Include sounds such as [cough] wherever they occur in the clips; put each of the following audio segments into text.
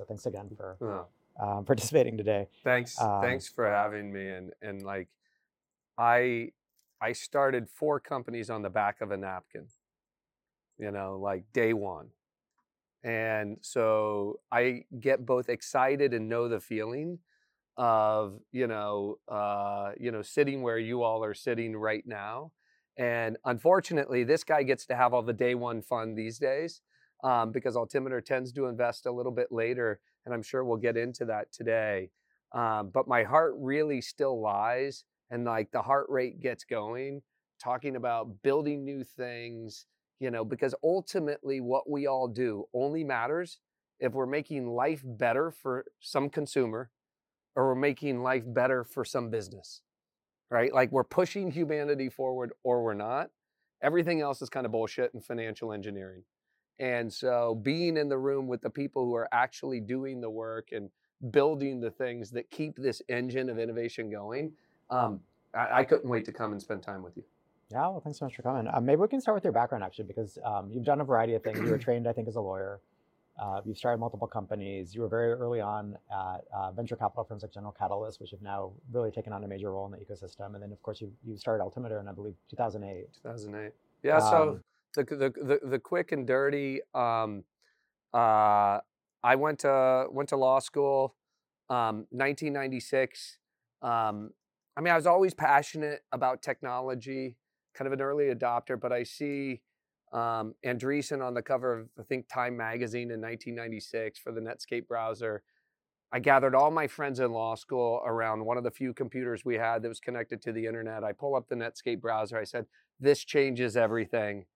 So thanks again for Oh, um, [laughs] participating today. thanks, Um, thanks for having me. And and like, I I started four companies on the back of a napkin. You know, like day one. And so I get both excited and know the feeling of you know uh, you know sitting where you all are sitting right now. And unfortunately, this guy gets to have all the day one fun these days um, because Altimeter tends to invest a little bit later, and I'm sure we'll get into that today. Um, but my heart really still lies, and like the heart rate gets going, talking about building new things, you know, because ultimately what we all do only matters if we're making life better for some consumer or we're making life better for some business, right? Like we're pushing humanity forward or we're not. Everything else is kind of bullshit and financial engineering. And so being in the room with the people who are actually doing the work and building the things that keep this engine of innovation going, um, I, I couldn't wait to come and spend time with you. Yeah, well, thanks so much for coming. Uh, maybe we can start with your background actually, because um, you've done a variety of things. You were [clears throat] trained, I think, as a lawyer. Uh, you've started multiple companies. You were very early on at uh, venture capital firms like General Catalyst, which have now really taken on a major role in the ecosystem. And then, of course, you you started Altimeter in I believe 2008. 2008. Yeah. so Um, the, the the quick and dirty. Um, uh, I went to went to law school, um, 1996. Um, I mean, I was always passionate about technology, kind of an early adopter. But I see um, Andreessen on the cover of I think Time magazine in 1996 for the Netscape browser. I gathered all my friends in law school around one of the few computers we had that was connected to the internet. I pull up the Netscape browser. I said, "This changes everything."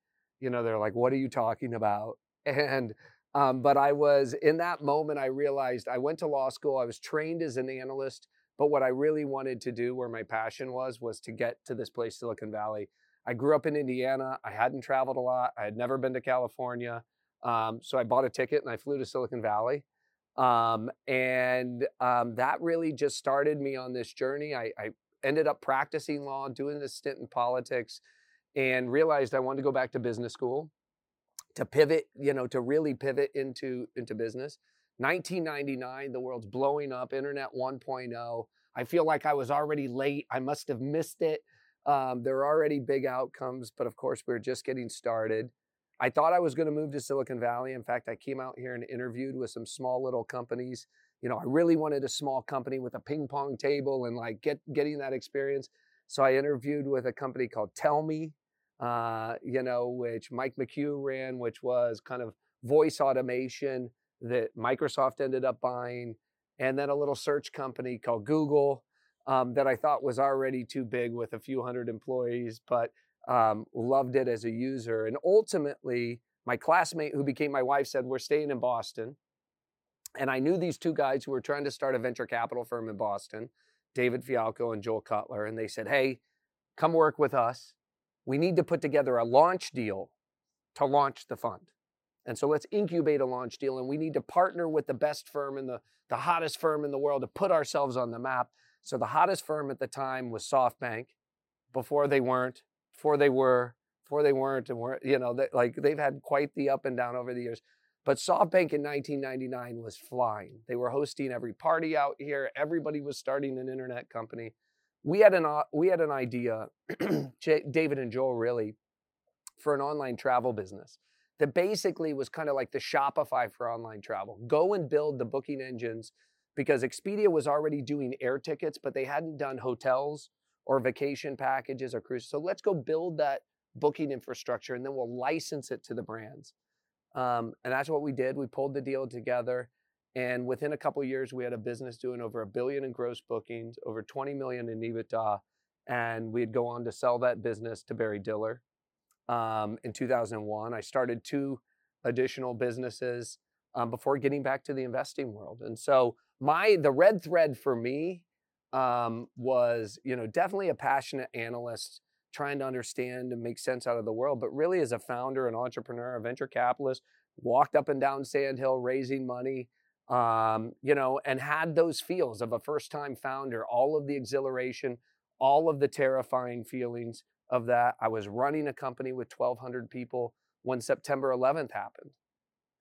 You know, they're like, "What are you talking about?" [laughs] And um, but I was in that moment. I realized I went to law school. I was trained as an analyst, but what I really wanted to do, where my passion was, was to get to this place, Silicon Valley. I grew up in Indiana. I hadn't traveled a lot. I had never been to California. Um, so I bought a ticket and I flew to Silicon Valley. Um, and um, that really just started me on this journey. I, I ended up practicing law, doing this stint in politics, and realized I wanted to go back to business school to pivot, you know, to really pivot into into business. 1999, the world's blowing up, internet 1.0. I feel like I was already late. I must have missed it. Um, there are already big outcomes, but of course, we are just getting started. I thought I was going to move to Silicon Valley. In fact, I came out here and interviewed with some small little companies. You know, I really wanted a small company with a ping pong table and like get getting that experience. So I interviewed with a company called Tellme, uh, you know, which Mike McCue ran, which was kind of voice automation that Microsoft ended up buying, and then a little search company called Google um, that I thought was already too big with a few hundred employees, but um, loved it as a user. And ultimately, my classmate who became my wife said, We're staying in Boston. And I knew these two guys who were trying to start a venture capital firm in Boston, David Fialkow and Joel Cutler. And they said, Hey, come work with us. We need to put together a launch deal to launch the fund. And so let's incubate a launch deal. And we need to partner with the best firm and the, the hottest firm in the world to put ourselves on the map. So the hottest firm at the time was SoftBank. Before they weren't, before they were, before they weren't, and weren't, you know they, like they've had quite the up and down over the years. But SoftBank in 1999 was flying. They were hosting every party out here. Everybody was starting an internet company. We had an uh, we had an idea, [clears throat] David and Joel really, for an online travel business that basically was kind of like the Shopify for online travel. Go and build the booking engines because Expedia was already doing air tickets, but they hadn't done hotels or vacation packages or cruises. So let's go build that booking infrastructure and then we'll license it to the brands. Um, and that's what we did. We pulled the deal together. And within a couple years, we had a business doing over a billion in gross bookings, over 20 million in EBITDA. And we'd go on to sell that business to Barry Diller um, in 2001. I started two additional businesses um, before getting back to the investing world. And so my the red thread for me um, was, you know, definitely a passionate analyst trying to understand and make sense out of the world, but really as a founder, an entrepreneur, a venture capitalist, walked up and down Sand Hill raising money, um, you know, and had those feels of a first time founder, all of the exhilaration, all of the terrifying feelings of that. I was running a company with 1,200 people when September 11th happened.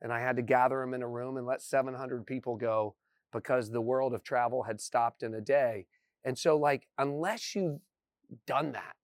and I had to gather them in a room and let 700 people go because the world of travel had stopped in a day. And so, like, unless you've done that,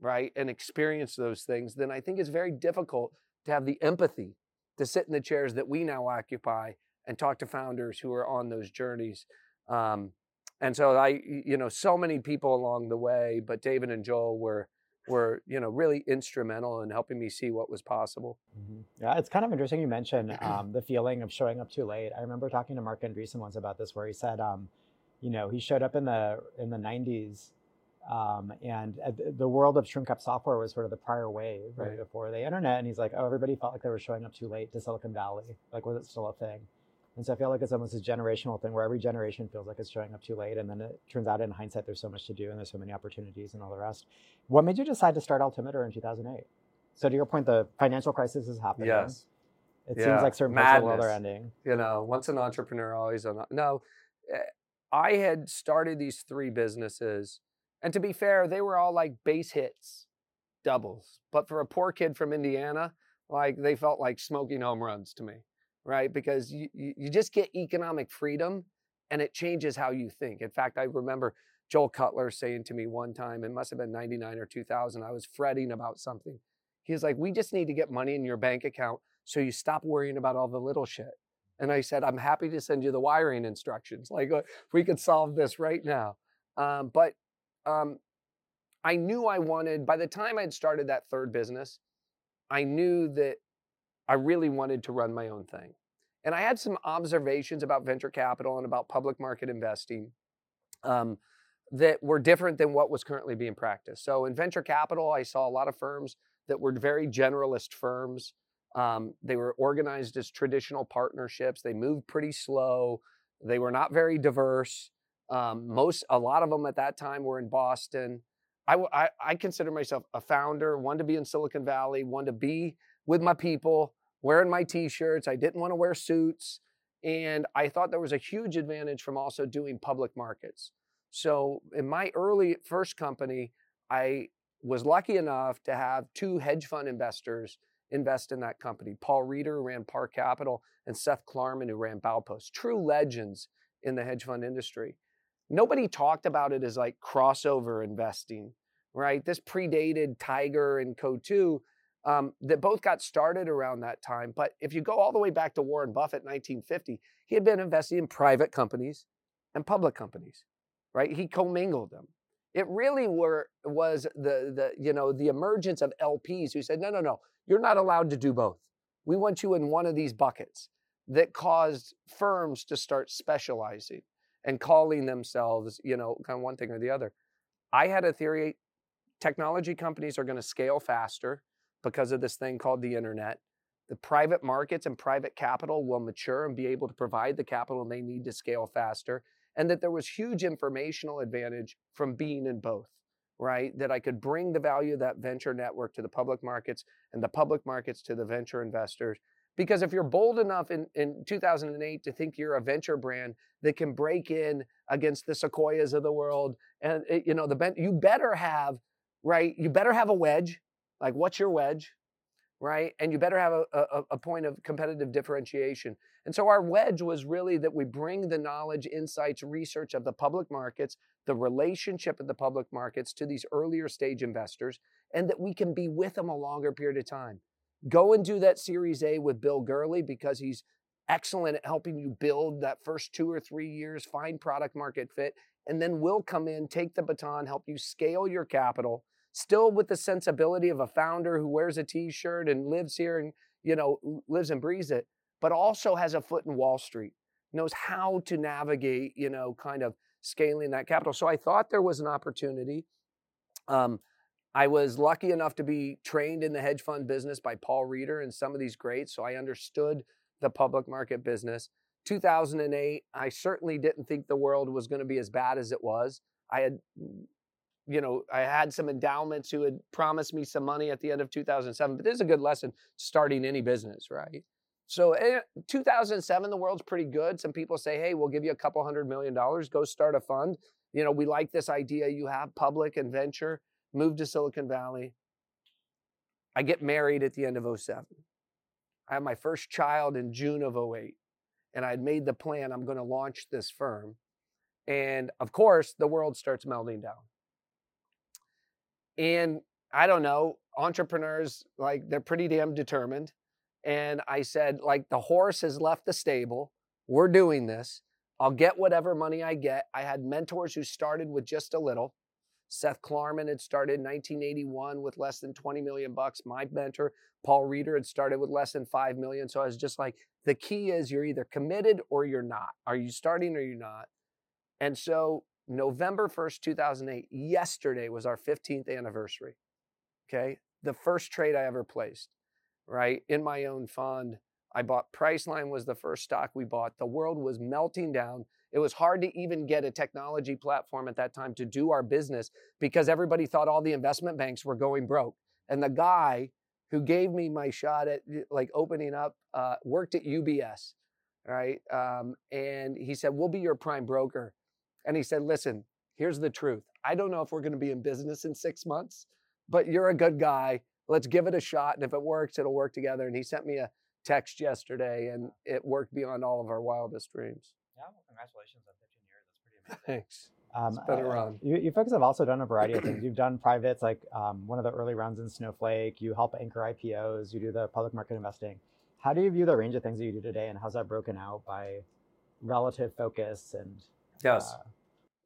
right, and experienced those things, then I think it's very difficult to have the empathy to sit in the chairs that we now occupy and talk to founders who are on those journeys. Um, and so I, you know, so many people along the way, but David and Joel were were you know really instrumental in helping me see what was possible. Mm-hmm. Yeah, it's kind of interesting you mentioned [clears throat] um, the feeling of showing up too late. I remember talking to Marc Andreessen once about this, where he said, um, you know, he showed up in the in the '90s, um, and the world of shrink wrap software was sort of the prior wave, right, right, before the internet. And he's like, oh, everybody felt like they were showing up too late to Silicon Valley. Like, was it still a thing? And so I feel like it's almost a generational thing where every generation feels like it's showing up too late. And then it turns out in hindsight, there's so much to do and there's so many opportunities and all the rest. What made you decide to start Altimeter in 2008? So to your point, the financial crisis is happening. Yes. It yeah. seems like certain Madness. parts of the world are ending. You know, once an entrepreneur, always an no. Eh, I had started these three businesses, and to be fair, they were all like base hits, doubles. But for a poor kid from Indiana, like they felt like smoking home runs to me right? Because you, you just get economic freedom and it changes how you think. In fact, I remember Joel Cutler saying to me one time, it must have been 99 or 2000, I was fretting about something. He was like, We just need to get money in your bank account so you stop worrying about all the little shit. And I said, I'm happy to send you the wiring instructions. [laughs] Like, we could solve this right now. Um, but um, I knew I wanted, by the time I'd started that third business, I knew that I really wanted to run my own thing. And I had some observations about venture capital and about public market investing um, that were different than what was currently being practiced. So in venture capital, I saw a lot of firms that were very generalist firms. Um, they were organized as traditional partnerships. They moved pretty slow. They were not very diverse. Um, most, a lot of them at that time were in Boston. I, I, I consider myself a founder, one to be in Silicon Valley, one to be with my people, wearing my t-shirts. I didn't want to wear suits. And I thought there was a huge advantage from also doing public markets. So in my early first company, I was lucky enough to have two hedge fund investors invest in that company. Paul Reeder, who ran Park Capital, and Seth Klarman, who ran Baupost. True legends in the hedge fund industry. Nobody talked about it as like crossover investing, right? This predated Tiger and Coatue um, that both got started around that time. But if you go all the way back to Warren Buffett, 1950, he had been investing in private companies and public companies, right? He commingled them. It really were was the the you know the emergence of LPs who said, no, no, no, you're not allowed to do both. We want you in one of these buckets that caused firms to start specializing and calling themselves, you know, kind of one thing or the other. I had a theory technology companies are going to scale faster because of this thing called the internet. The private markets and private capital will mature and be able to provide the capital they need to scale faster. And that there was huge informational advantage from being in both, right? That I could bring the value of that venture network to the public markets and the public markets to the venture investors. Because if you're bold enough in, in 2008 to think you're a venture brand that can break in against the Sequoias of the world, and it, you know the you better have right, you better have a wedge like, what's your wedge? Right? And you better have a, a, a, point of competitive differentiation. And so our wedge was really that we bring the knowledge, insights, research of the public markets, the relationship of the public markets to these earlier stage investors, and that we can be with them a longer period of time. Go and do that Series A with Bill Gurley because he's excellent at helping you build that first two or three years, find product market fit, and then we'll come in, take the baton, help you scale your capital still with the sensibility of a founder who wears a t-shirt and lives here and you know lives and breathes it but also has a foot in wall street knows how to navigate you know kind of scaling that capital. So i thought there was an opportunity. Um, i was lucky enough to be trained in the hedge fund business by paul reeder and some of these greats so i understood the public market business. 2008 i certainly didn't think the world was going to be as bad as it was. I had you know, I had some endowments who had promised me some money at the end of 2007. But this is a good lesson starting any business, right? So, eh, 2007, the world's pretty good. Some people say, hey, we'll give you a couple hundred million dollars, go start a fund. You know, we like this idea you have public and venture, move to Silicon Valley. I get married at the end of 07. I have my first child in June of 08. And I had made the plan I'm going to launch this firm. And of course, the world starts melting down. And I don't know, entrepreneurs, like, they're pretty damn determined. And I said, like, the horse has left the stable. We're doing this. I'll get whatever money I get. I had mentors who started with just a little. Seth Klarman had started in 1981 with less than 20 million bucks. My mentor, Paul Reeder, had started with less than 5 million. So I was just like, the key is you're either committed or you're not. Are you starting or you're not? And so November 1st, 2008, yesterday was our 15th anniversary. Okay. The first trade I ever placed, right? In my own fund. I bought Priceline was the first stock we bought. The world was melting down. It was hard to even get a technology platform at that time to do our business because everybody thought all the investment banks were going broke. And the guy who gave me my shot at like opening up uh, worked at UBS, right? Um, and he said, "We'll be your prime broker." And he said, "Listen, here's the truth. I don't know if we're going to be in business in six months, but you're a good guy. Let's give it a shot. And if it works, it'll work together." And he sent me a text yesterday, and it worked beyond all of our wildest dreams. Yeah, well, congratulations on 15 years. That's pretty amazing. Thanks. Um, It's been uh, run. You, you folks have also done a variety of things. You've done privates, like um, one of the early rounds in Snowflake. You help anchor IPOs. You do the public market investing. How do you view the range of things that you do today, and how's that broken out by relative focus and? Yes. uh,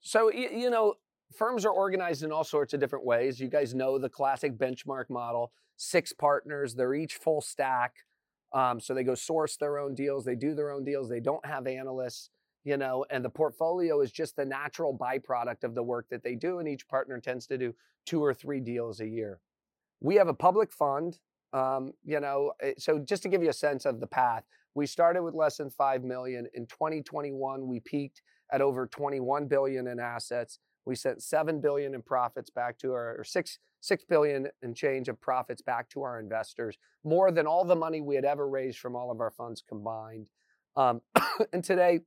So, y- you know, firms are organized in all sorts of different ways. You guys know the classic benchmark model six partners, they're each full stack. Um, so they go source their own deals, they do their own deals, they don't have analysts, you know, and the portfolio is just the natural byproduct of the work that they do. And each partner tends to do two or three deals a year. We have a public fund, um, you know, eh, so just to give you a sense of the path, we started with less than 5 million. In 2021, we peaked at over 21 billion in assets. We sent 7 billion in profits back to our or 6 6 billion and change of profits back to our investors, more than all the money we had ever raised from all of our funds combined. Um, [coughs] and today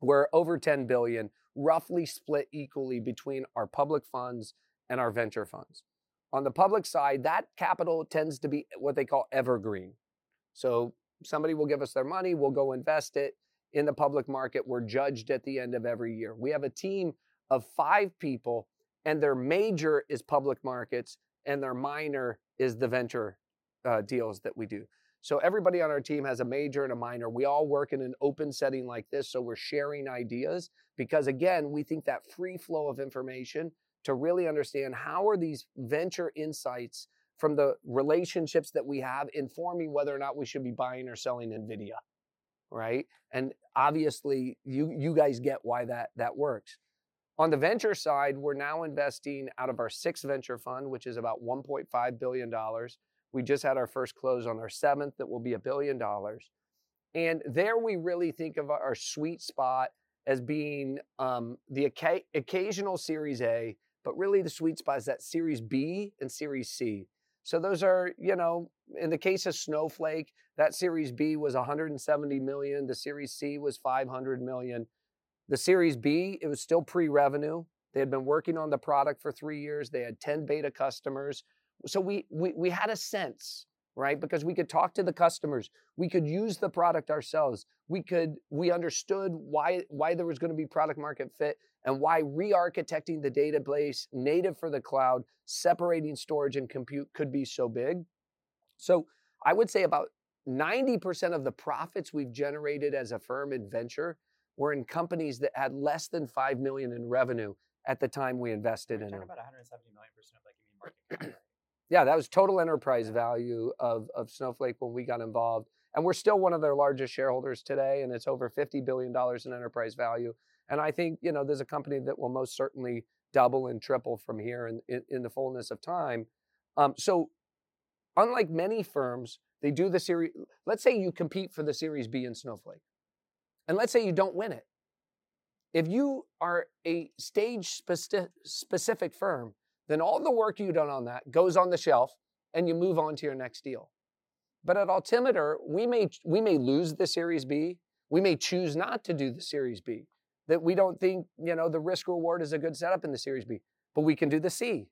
we're over 10 billion, roughly split equally between our public funds and our venture funds. On the public side, that capital tends to be what they call evergreen. So somebody will give us their money, we'll go invest it in the public market. We're judged at the end of every year. We have a team of five people, and their major is public markets, and their minor is the venture uh, deals that we do. So everybody on our team has a major and a minor. We all work in an open setting like this, so we're sharing ideas because again, we think that free flow of information to really understand how are these venture insights from the relationships that we have informing whether or not we should be buying or selling Nvidia, right? And obviously, you you guys get why that that works. On the venture side, we're now investing out of our sixth venture fund, which is about 1.5 billion dollars. We just had our first close on our seventh that will be a billion dollars. And there we really think of our sweet spot as being um, the occasional Series A, but really the sweet spot is that Series B and Series C. So those are, you know, in the case of Snowflake, that Series B was 170 million. The Series C was 500 million. The Series B, it was still pre-revenue. They had been working on the product for three years. They had 10 beta customers. So we, we, we had a sense, right? Because we could talk to the customers. We could use the product ourselves. We could, we understood why, why there was going to be product market fit and why re-architecting the database native for the cloud, separating storage and compute could be so big. So I would say about 90% of the profits we've generated as a firm in venture were in companies that had less than 5 million in revenue at the time we invested in them. about 170 million percent of like market cap, right? Yeah, that was total enterprise value of, of Snowflake when we got involved. And we're still one of their largest shareholders today, and it's over $50 billion in enterprise value. And I think, you know, there's a company that will most certainly double and triple from here in, in, in the fullness of time. Um, so, unlike many firms, they do the series. Let's say you compete for the Series B in Snowflake, and let's say you don't win it. If you are a stage speci- specific firm, then all the work you've done on that goes on the shelf and you move on to your next deal. But at Altimeter, we may we may lose the Series B. We may choose not to do the Series B. That we don't think, you know, the risk reward is a good setup in the Series B. But we can do the C.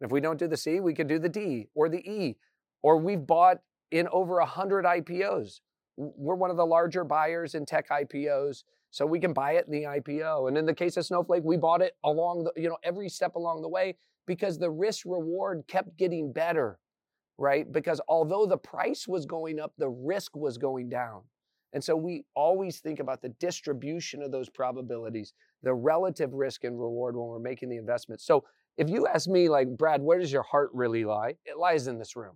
And if we don't do the C, we can do the D or the E. Or we've bought in over 100 IPOs. We're one of the larger buyers in tech IPOs, so we can buy it in the IPO. And in the case of Snowflake, we bought it along the, you know, every step along the way because the risk reward kept getting better, right? Because although the price was going up, the risk was going down. And so we always think about the distribution of those probabilities, the relative risk and reward when we're making the investment. So if you ask me, like, Brad, where does your heart really lie? It lies in this room,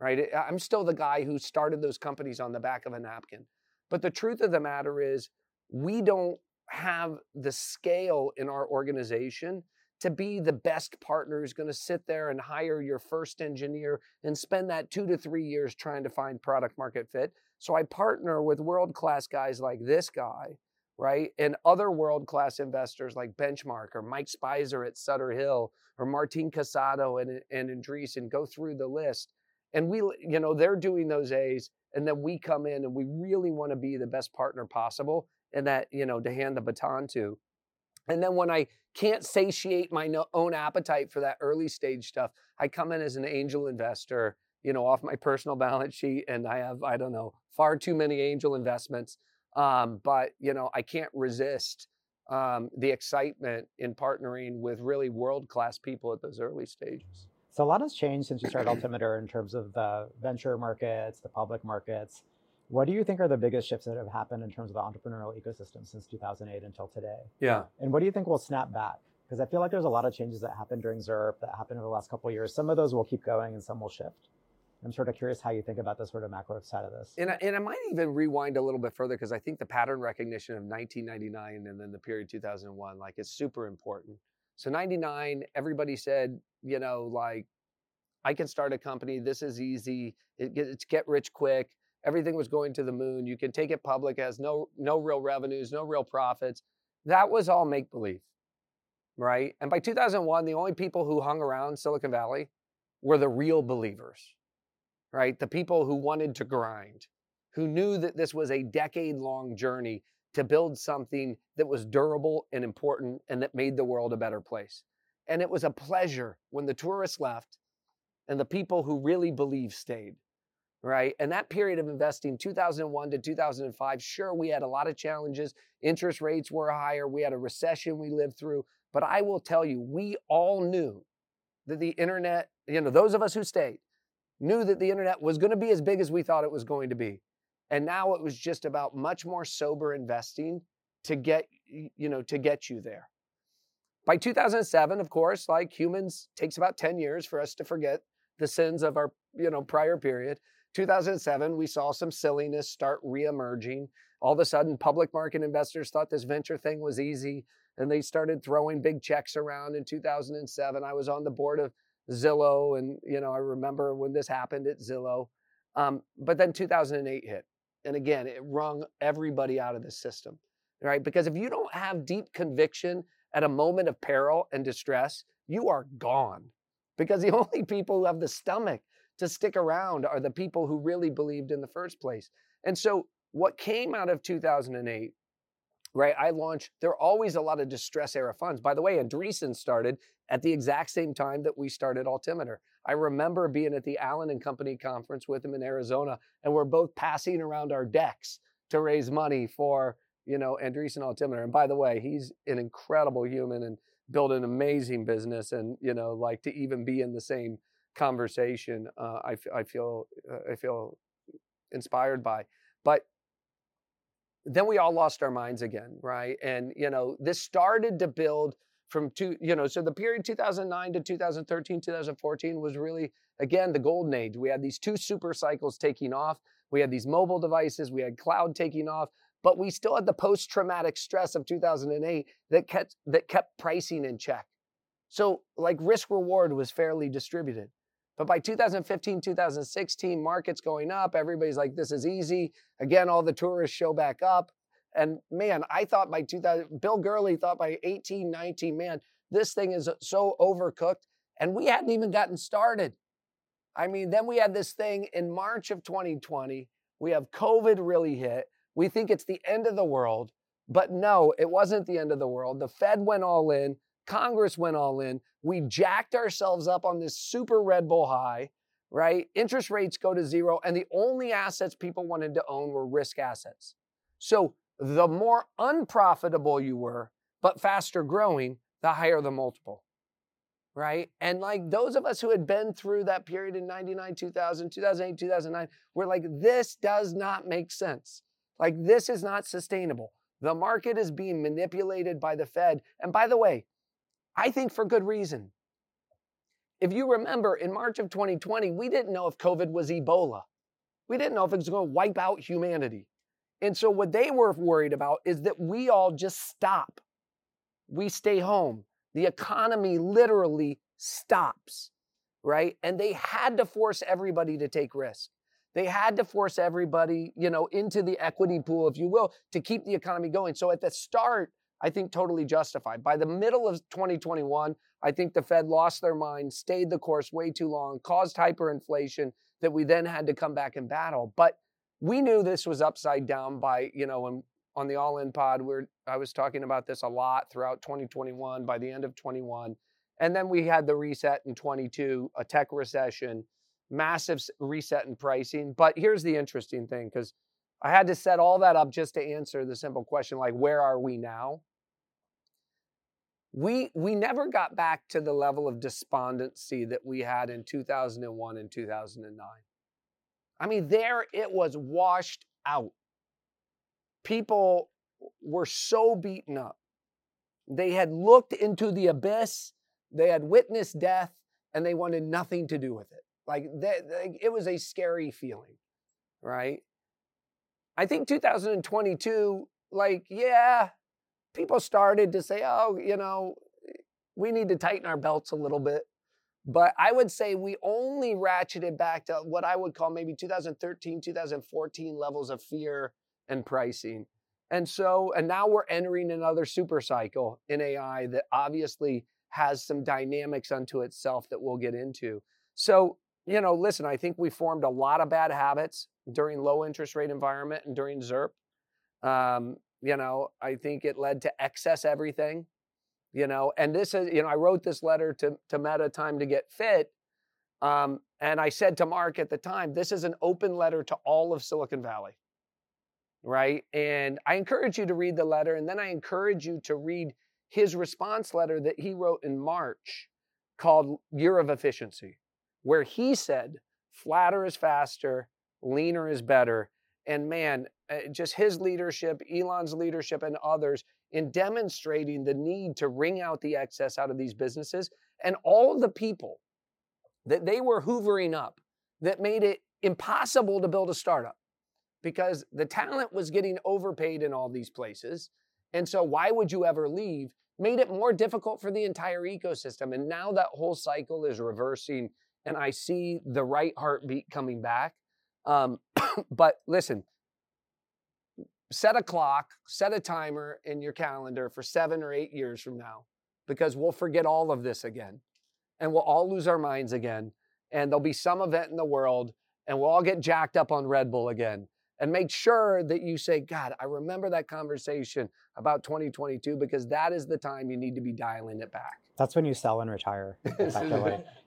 right? I'm still the guy who started those companies on the back of a napkin. But the truth of the matter is, we don't have the scale in our organization to be the best partner who's going to sit there and hire your first engineer and spend that two to three years trying to find product market fit. So I partner with world class guys like this guy, right? And other world class investors like Benchmark or Mike Speiser at Sutter Hill or Martin Casado and, and Andreessen and go through the list. And we, you know, they're doing those A's and then we come in and we really want to be the best partner possible and that, you know, to hand the baton to. And then when I can't satiate my own appetite for that early stage stuff, I come in as an angel investor you know, off my personal balance sheet, and I have, I don't know, far too many angel investments. Um, but you know, I can't resist um, the excitement in partnering with really world-class people at those early stages. So a lot has changed since you started Altimeter in terms of the venture markets, the public markets. What do you think are the biggest shifts that have happened in terms of the entrepreneurial ecosystem since 2008 until today? Yeah. And what do you think will snap back? Because I feel like there's a lot of changes that happened during ZIRP that happened over the last couple of years. Some of those will keep going and some will shift. I'm sort of curious how you think about the sort of macro side of this. And I, and I might even rewind a little bit further because I think the pattern recognition of 1999 and then the period 2001 like is super important. So 99, everybody said, you know, like I can start a company. This is easy. It, it's get rich quick. Everything was going to the moon. You can take it public as no no real revenues, no real profits. That was all make believe, right? And by 2001, the only people who hung around Silicon Valley were the real believers right? The people who wanted to grind, who knew that this was a decade long journey to build something that was durable and important and that made the world a better place. And it was a pleasure when the tourists left and the people who really believed stayed, right? And that period of investing, 2001 to 2005, sure, we had a lot of challenges. Interest rates were higher. We had a recession we lived through. But I will tell you, we all knew that the internet, you know, those of us who stayed, knew that the internet was going to be as big as we thought it was going to be. And now it was just about much more sober investing to get you know to get you there. By 2007, of course, like humans takes about 10 years for us to forget the sins of our you know prior period. 2007, we saw some silliness start reemerging. All of a sudden, public market investors thought this venture thing was easy and they started throwing big checks around in 2007. I was on the board of Zillow, and you know I remember when this happened at Zillow. Um, but then 2008 hit, and again it wrung everybody out of the system, right? Because if you don't have deep conviction at a moment of peril and distress, you are gone. Because the [laughs] only people who have the stomach to stick around are the people who really believed in the first place. And so what came out of 2008 right? I launched, there are always a lot of distress era funds. By the way, Andreessen started at the exact same time that we started Altimeter. I remember being at the Allen and Company conference with him in Arizona, and we're both passing around our decks to raise money for, you know, Andreessen Altimeter. And by the way, he's an incredible human and built an amazing business. And, you know, like to even be in the same conversation, uh, I, I feel, uh, I feel inspired by. But then we all lost our minds again, right? And you know, this started to build from two, you know, so the period 2009 to 2013, 2014 was really again the golden age. We had these two super cycles taking off. We had these mobile devices, we had cloud taking off, but we still had the post-traumatic stress of 2008 that kept that kept pricing in check. So like risk reward was fairly distributed. But by 2015, 2016, markets going up, everybody's like, this is easy. Again, all the tourists show back up. And man, I thought by 2000, Bill Gurley thought by 18, 19, man, this thing is so overcooked. And we hadn't even gotten started. I mean, then we had this thing in March of 2020. We have COVID really hit. We think it's the end of the world. But no, it wasn't the end of the world. The Fed went all in. Congress went all in. We jacked ourselves up on this super Red Bull high, right? Interest rates go to zero, and the only assets people wanted to own were risk assets. So the more unprofitable you were, but faster growing, the higher the multiple, right? And like those of us who had been through that period in 99, 2000, 2008, 2009, we're like, this does not make sense. Like, this is not sustainable. The market is being manipulated by the Fed. And by the way, I think for good reason. If you remember, in March of 2020, we didn't know if COVID was Ebola. We didn't know if it was going to wipe out humanity. And so, what they were worried about is that we all just stop. We stay home. The economy literally stops, right? And they had to force everybody to take risk. They had to force everybody, you know, into the equity pool, if you will, to keep the economy going. So at the start, I think totally justified. By the middle of 2021, I think the Fed lost their mind, stayed the course way too long, caused hyperinflation that we then had to come back and battle. But we knew this was upside down by, you know, when on the All In Pod, where I was talking about this a lot throughout 2021. By the end of 21, and then we had the reset in 22, a tech recession, massive reset in pricing. But here's the interesting thing because I had to set all that up just to answer the simple question like, where are we now? We, we never got back to the level of despondency that we had in 2001 and 2009. I mean, there it was washed out. People were so beaten up. They had looked into the abyss, they had witnessed death, and they wanted nothing to do with it. Like that, it was a scary feeling, right? I think 2022, like, yeah, people started to say, oh, you know, we need to tighten our belts a little bit. But I would say we only ratcheted back to what I would call maybe 2013, 2014 levels of fear and pricing. And so, and now we're entering another super cycle in AI that obviously has some dynamics unto itself that we'll get into. So you know, listen, I think we formed a lot of bad habits during low interest rate environment and during ZIRP. Um, you know, I think it led to excess everything. You know, and this is, you know, I wrote this letter to to Meta Time to Get Fit, um, and I said to Mark at the time, this is an open letter to all of Silicon Valley, right? And I encourage you to read the letter, and then I encourage you to read his response letter that he wrote in March called Year of Efficiency where he said, flatter is faster, leaner is better. And man, just his leadership, Elon's leadership, and others in demonstrating the need to wring out the excess out of these businesses and all the people that they were hoovering up that made it impossible to build a startup because the talent was getting overpaid in all these places. And so, why would you ever leave? Made it more difficult for the entire ecosystem. And now that whole cycle is reversing and I see the right heartbeat coming back. Um, [coughs] but listen, set a clock, set a timer in your calendar for seven or eight years from now, because we'll forget all of this again and we'll all lose our minds again. And there'll be some event in the world and we'll all get jacked up on Red Bull again and make sure that you say, God, I remember that conversation about 2022 because that is the time you need to be dialing it back. That's when you sell and retire. [laughs]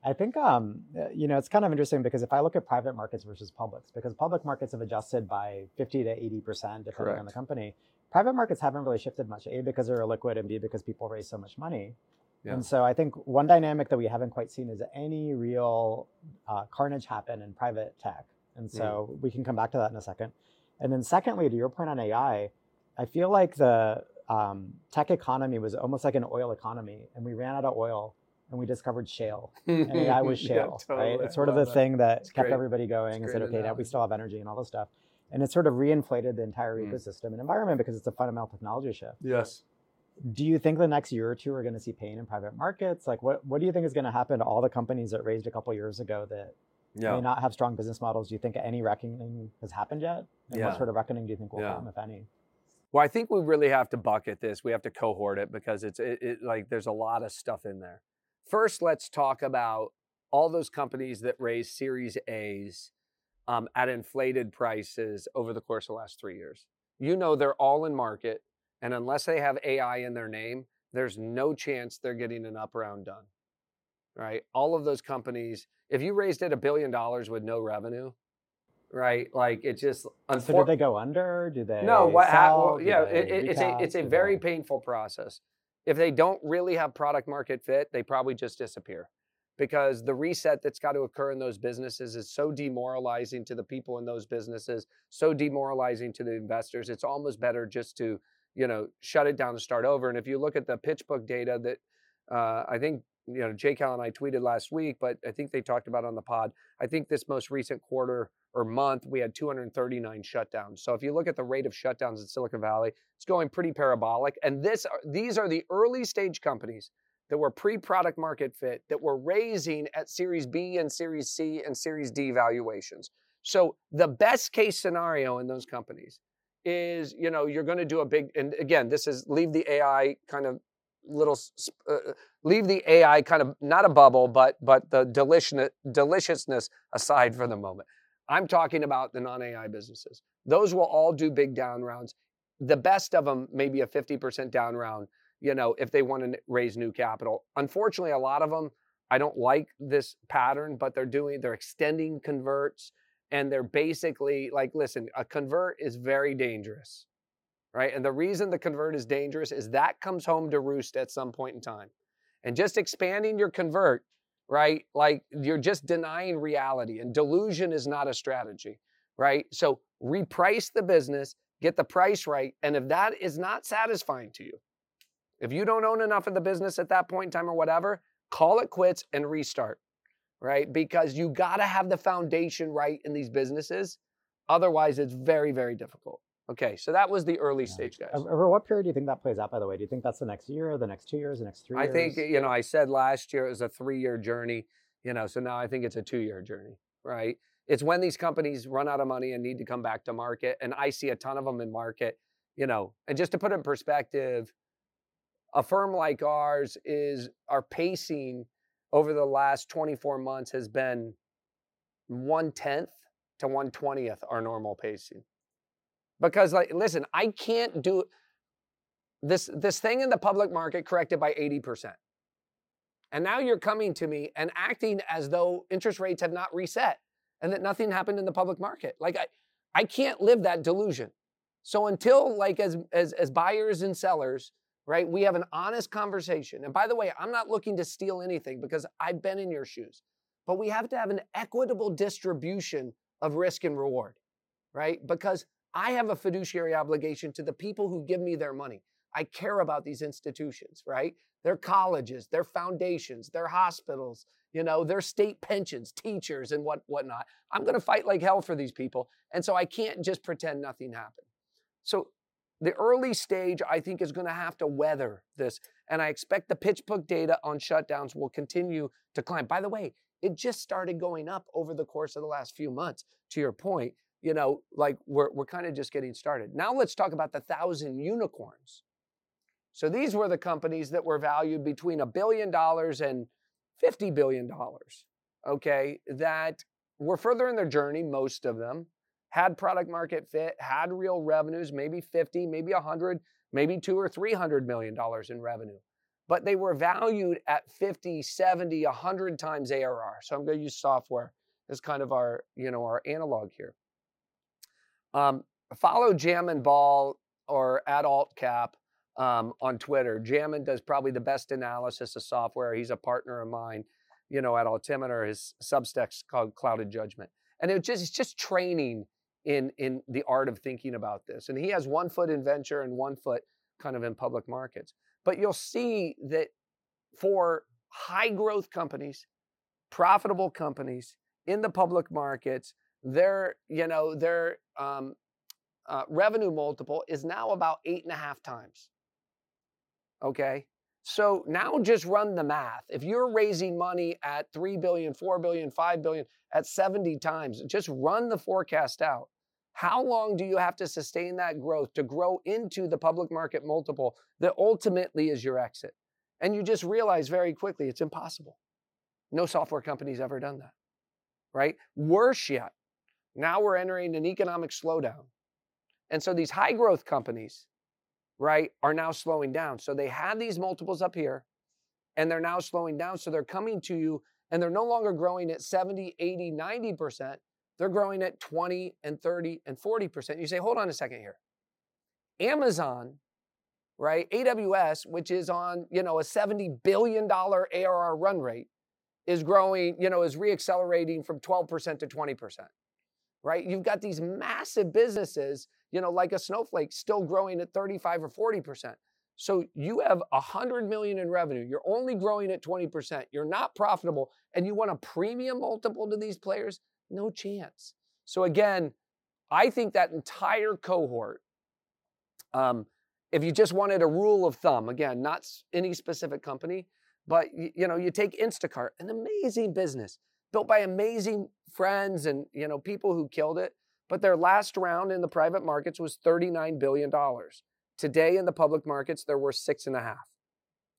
I think um, uh, you know it's kind of interesting because if I look at private markets versus publics, because public markets have adjusted by 50 to 80 percent depending Correct. on the company. Private markets haven't really shifted much. A because they're liquid, and B because people raise so much money. Yeah. And so I think one dynamic that we haven't quite seen is any real uh, carnage happen in private tech. And so mm. we can come back to that in a second. And then secondly, to your point on AI, I feel like the um, tech economy was almost like an oil economy, and we ran out of oil, and we discovered shale, and AI was [laughs] shale, yeah, totally. right? It's sort of the that. thing that it's kept great. everybody going and said, okay, now we still have energy and all this stuff, and it sort of reinflated the entire mm. ecosystem and environment because it's a fundamental technology shift. Yes. Do you think the next year or two are going to see pain in private markets? Like, what what do you think is going to happen to all the companies that raised a couple years ago that yeah. may not have strong business models? Do you think any reckoning has happened yet? And yeah. what sort of reckoning do you think will come, if any? Well, I think we really have to bucket this. We have to cohort it because it's it, it, like there's a lot of stuff in there. First, let's talk about all those companies that raised Series A's um, at inflated prices over the course of the last three years. You know they're all in market, and unless they have AI in their name, there's no chance they're getting an up round done. right? All of those companies, if you raised it a billion dollars with no revenue, right? Like it just So did they go under? Do they no, what hap- sell? well, yeah, it, it- it's a it's a very they- painful process. If they don't really have product market fit, they probably just disappear because the reset that's got to occur in those businesses is so demoralizing to the people in those businesses, so demoralizing to the investors. It's almost better just to, you know, shut it down and start over. And if you look at the PitchBook data that uh, I think you know Jay Cal and I tweeted last week, but I think they talked about on the pod. I think this most recent quarter or month we had 239 shutdowns. So if you look at the rate of shutdowns in Silicon Valley, it's going pretty parabolic. And this these are the early stage companies that were pre-product market fit that were raising at Series B and Series C and Series D valuations. So the best case scenario in those companies is, you know, you're going to do a big and again, this is leave the AI kind of little uh, leave the AI kind of not a bubble, but but the delicious deliciousness aside for the moment. I'm talking about the non-AI businesses. Those will all do big down rounds. The best of them maybe a 50% down round, you know, if they want to raise new capital. Unfortunately, a lot of them I don't like this pattern, but they're doing they're extending converts and they're basically like listen, a convert is very dangerous. Right? And the reason the convert is dangerous is that comes home to roost at some point in time. And just expanding your convert right? Like you're just denying reality, and delusion is not a strategy, right? So reprice the business, get the price right, and if that is not satisfying to you, if you don't own enough of the business at that point in time or whatever, call it quits and restart, right? Because you got to have the foundation right in these businesses. Otherwise, it's very, very difficult. Okay, so that was the early Yeah. stage, guys. Over what period do you think that plays out? By the way, do you think that's the next year, the next two years, the next three I think you know I said last year it was a three-year journey, you know, so now I think it's a two-year journey, right? It's when these companies run out of money and need to come back to market, and I see a ton of them in market, you know. And just to put it in perspective, a firm like ours is our pacing over the last 24 months has been one tenth to one twentieth our normal pacing. Because like, listen, I can't do this this thing in the public market corrected by 80%. And now you're coming to me and acting as though interest rates have not reset and that nothing happened in the public market. Like I I can't live that delusion. So until like as as as buyers and sellers, right, we have an honest conversation. And by the way, I'm not looking to steal anything because I've been in your shoes. But we have to have an equitable distribution of risk and reward, right? Because I have a fiduciary obligation to the people who give me their money. I care about these institutions, right? Their colleges, their foundations, their hospitals, you know, their state pensions, teachers, and what whatnot. I'm going to fight like hell for these people, and so I can't just pretend nothing happened. So the early stage, I think, is going to have to weather this, and I expect the PitchBook data on shutdowns will continue to climb. By the way, it just started going up over the course of the last few months. To your point, you know, like we're, we're kind of just getting started. Now let's talk about the thousand unicorns. So these were the companies that were valued between a billion dollars and $50 billion, okay, that were further in their journey, most of them, had product market fit, had real revenues, maybe 50, maybe 100, maybe two or 300 million dollars in revenue. But they were valued at 50, 70, 100 times ARR. So I'm going to use software as kind of our, you know, our analog here. Um, follow Jamin Ball or at AltCap um, on Twitter. Jamin does probably the best analysis of software. He's a partner of mine, you know, at Altimeter. His Substack's called Clouded Judgment, and it just it's just training in in the art of thinking about this. And he has one foot in venture and one foot kind of in public markets. But you'll see that for high growth companies, profitable companies in the public markets, their you know their um, uh, revenue multiple is now about eight and a half times. Okay. So now just run the math. If you're raising money at 3 billion, 4 billion, 5 billion, at 70 times, just run the forecast out. How long do you have to sustain that growth to grow into the public market multiple that ultimately is your exit? And you just realize very quickly it's impossible. No software company's ever done that, right? Worse yet, now we're entering an economic slowdown. And so these high growth companies, right, are now slowing down. So they had these multiples up here and they're now slowing down. So they're coming to you and they're no longer growing at 70, 80, 90%. They're growing at 20 and 30 and 40%. You say, hold on a second here. Amazon, right? AWS, which is on, you know, a $70 billion ARR run rate, is growing, you know, is reaccelerating from 12% to 20%. Right? You've got these massive businesses, you know, like a Snowflake still growing at 35 or 40%. So you have 100 million in revenue. You're only growing at 20%. You're not profitable and you want a premium multiple to these players? No chance. So again, I think that entire cohort um, if you just wanted a rule of thumb, again, not any specific company, but you, you know, you take Instacart, an amazing business built by amazing friends and you know people who killed it. But their last round in the private markets was $39 billion. Today in the public markets, they're worth six and a half.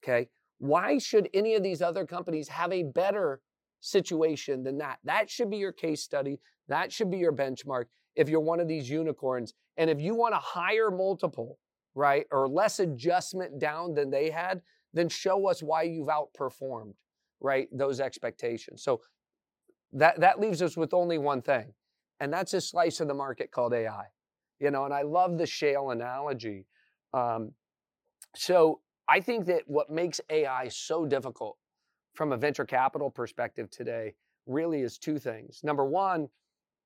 Okay. Why should any of these other companies have a better situation than that? That should be your case study. That should be your benchmark if you're one of these unicorns. And if you want a higher multiple, right, or less adjustment down than they had, then show us why you've outperformed, right, those expectations. So that, that leaves us with only one thing, and that's a slice of the market called AI. You know, and I love the shale analogy. Um, so I think that what makes AI so difficult from a venture capital perspective today really is two things. Number one,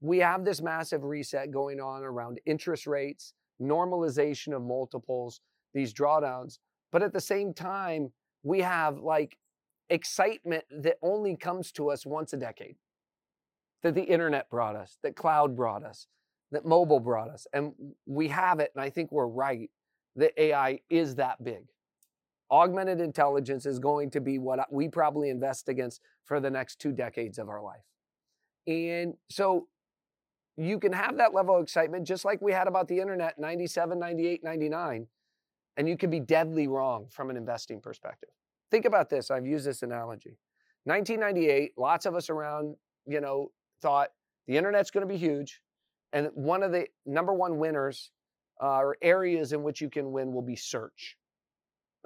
we have this massive reset going on around interest rates, normalization of multiples, these drawdowns. But at the same time, we have like excitement that only comes to us once a decade. That the internet brought us, that cloud brought us, that mobile brought us. And we have it, and I think we're right, that AI is that big. Augmented intelligence is going to be what we probably invest against for the next two decades of our life. And so you can have that level of excitement just like we had about the internet 97, 98, 99, and you can be deadly wrong from an investing perspective. Think about this. I've used this analogy. 1998, lots of us around, you know, thought the internet's going to be huge. And one of the number one winners uh, or areas in which you can win will be search.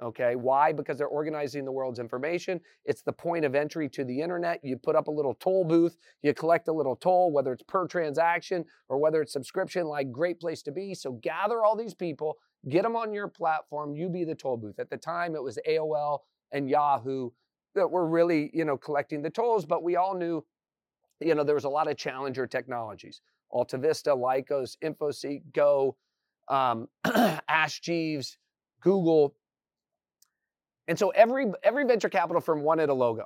Okay, why? Because they're organizing the world's information. It's the point of entry to the internet. You put up a little toll booth, you collect a little toll, whether it's per transaction or whether it's subscription, like great place to be. So gather all these people, get them on your platform, you be the toll booth. At the time, it was AOL and Yahoo that were really, you know, collecting the tolls, but we all knew, you know, there was a lot of challenger technologies. Alta Vista, Lycos, InfoSeek, Go, um, [clears throat] Ask Jeeves, Google, and so every every venture capital firm wanted a logo.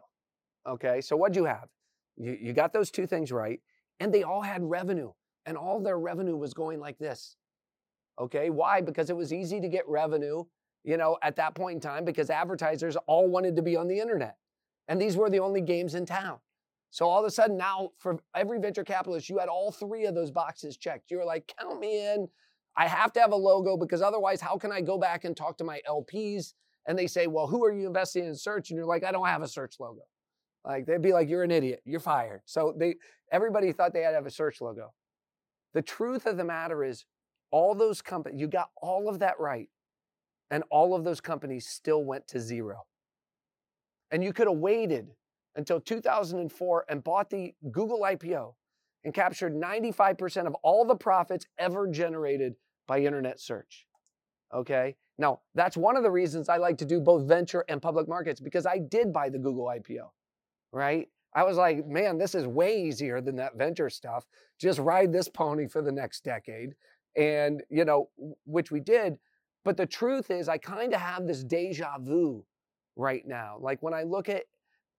Okay, so what'd you have? You, you got those two things right, and they all had revenue, and all their revenue was going like this. Okay, why? Because it was easy to get revenue, you know, at that point in time, because advertisers all wanted to be on the internet, and these were the only games in town. So all of a sudden, now for every venture capitalist, you had all three of those boxes checked. You were like, count me in. I have to have a logo because otherwise, how can I go back and talk to my LPs and they say, well, who are you investing in search? And you're like, I don't have a search logo. Like they'd be like, you're an idiot. You're fired. So they everybody thought they had to have a search logo. The truth of the matter is, all those companies, you got all of that right. And all of those companies still went to zero. And you could have waited until 2004 and bought the Google IPO and captured 95% of all the profits ever generated by internet search. Okay? Now, that's one of the reasons I like to do both venture and public markets because I did buy the Google IPO, right? I was like, man, this is way easier than that venture stuff. Just ride this pony for the next decade. And, you know, which we did. But the truth is, I kind of have this deja vu right now. Like when I look at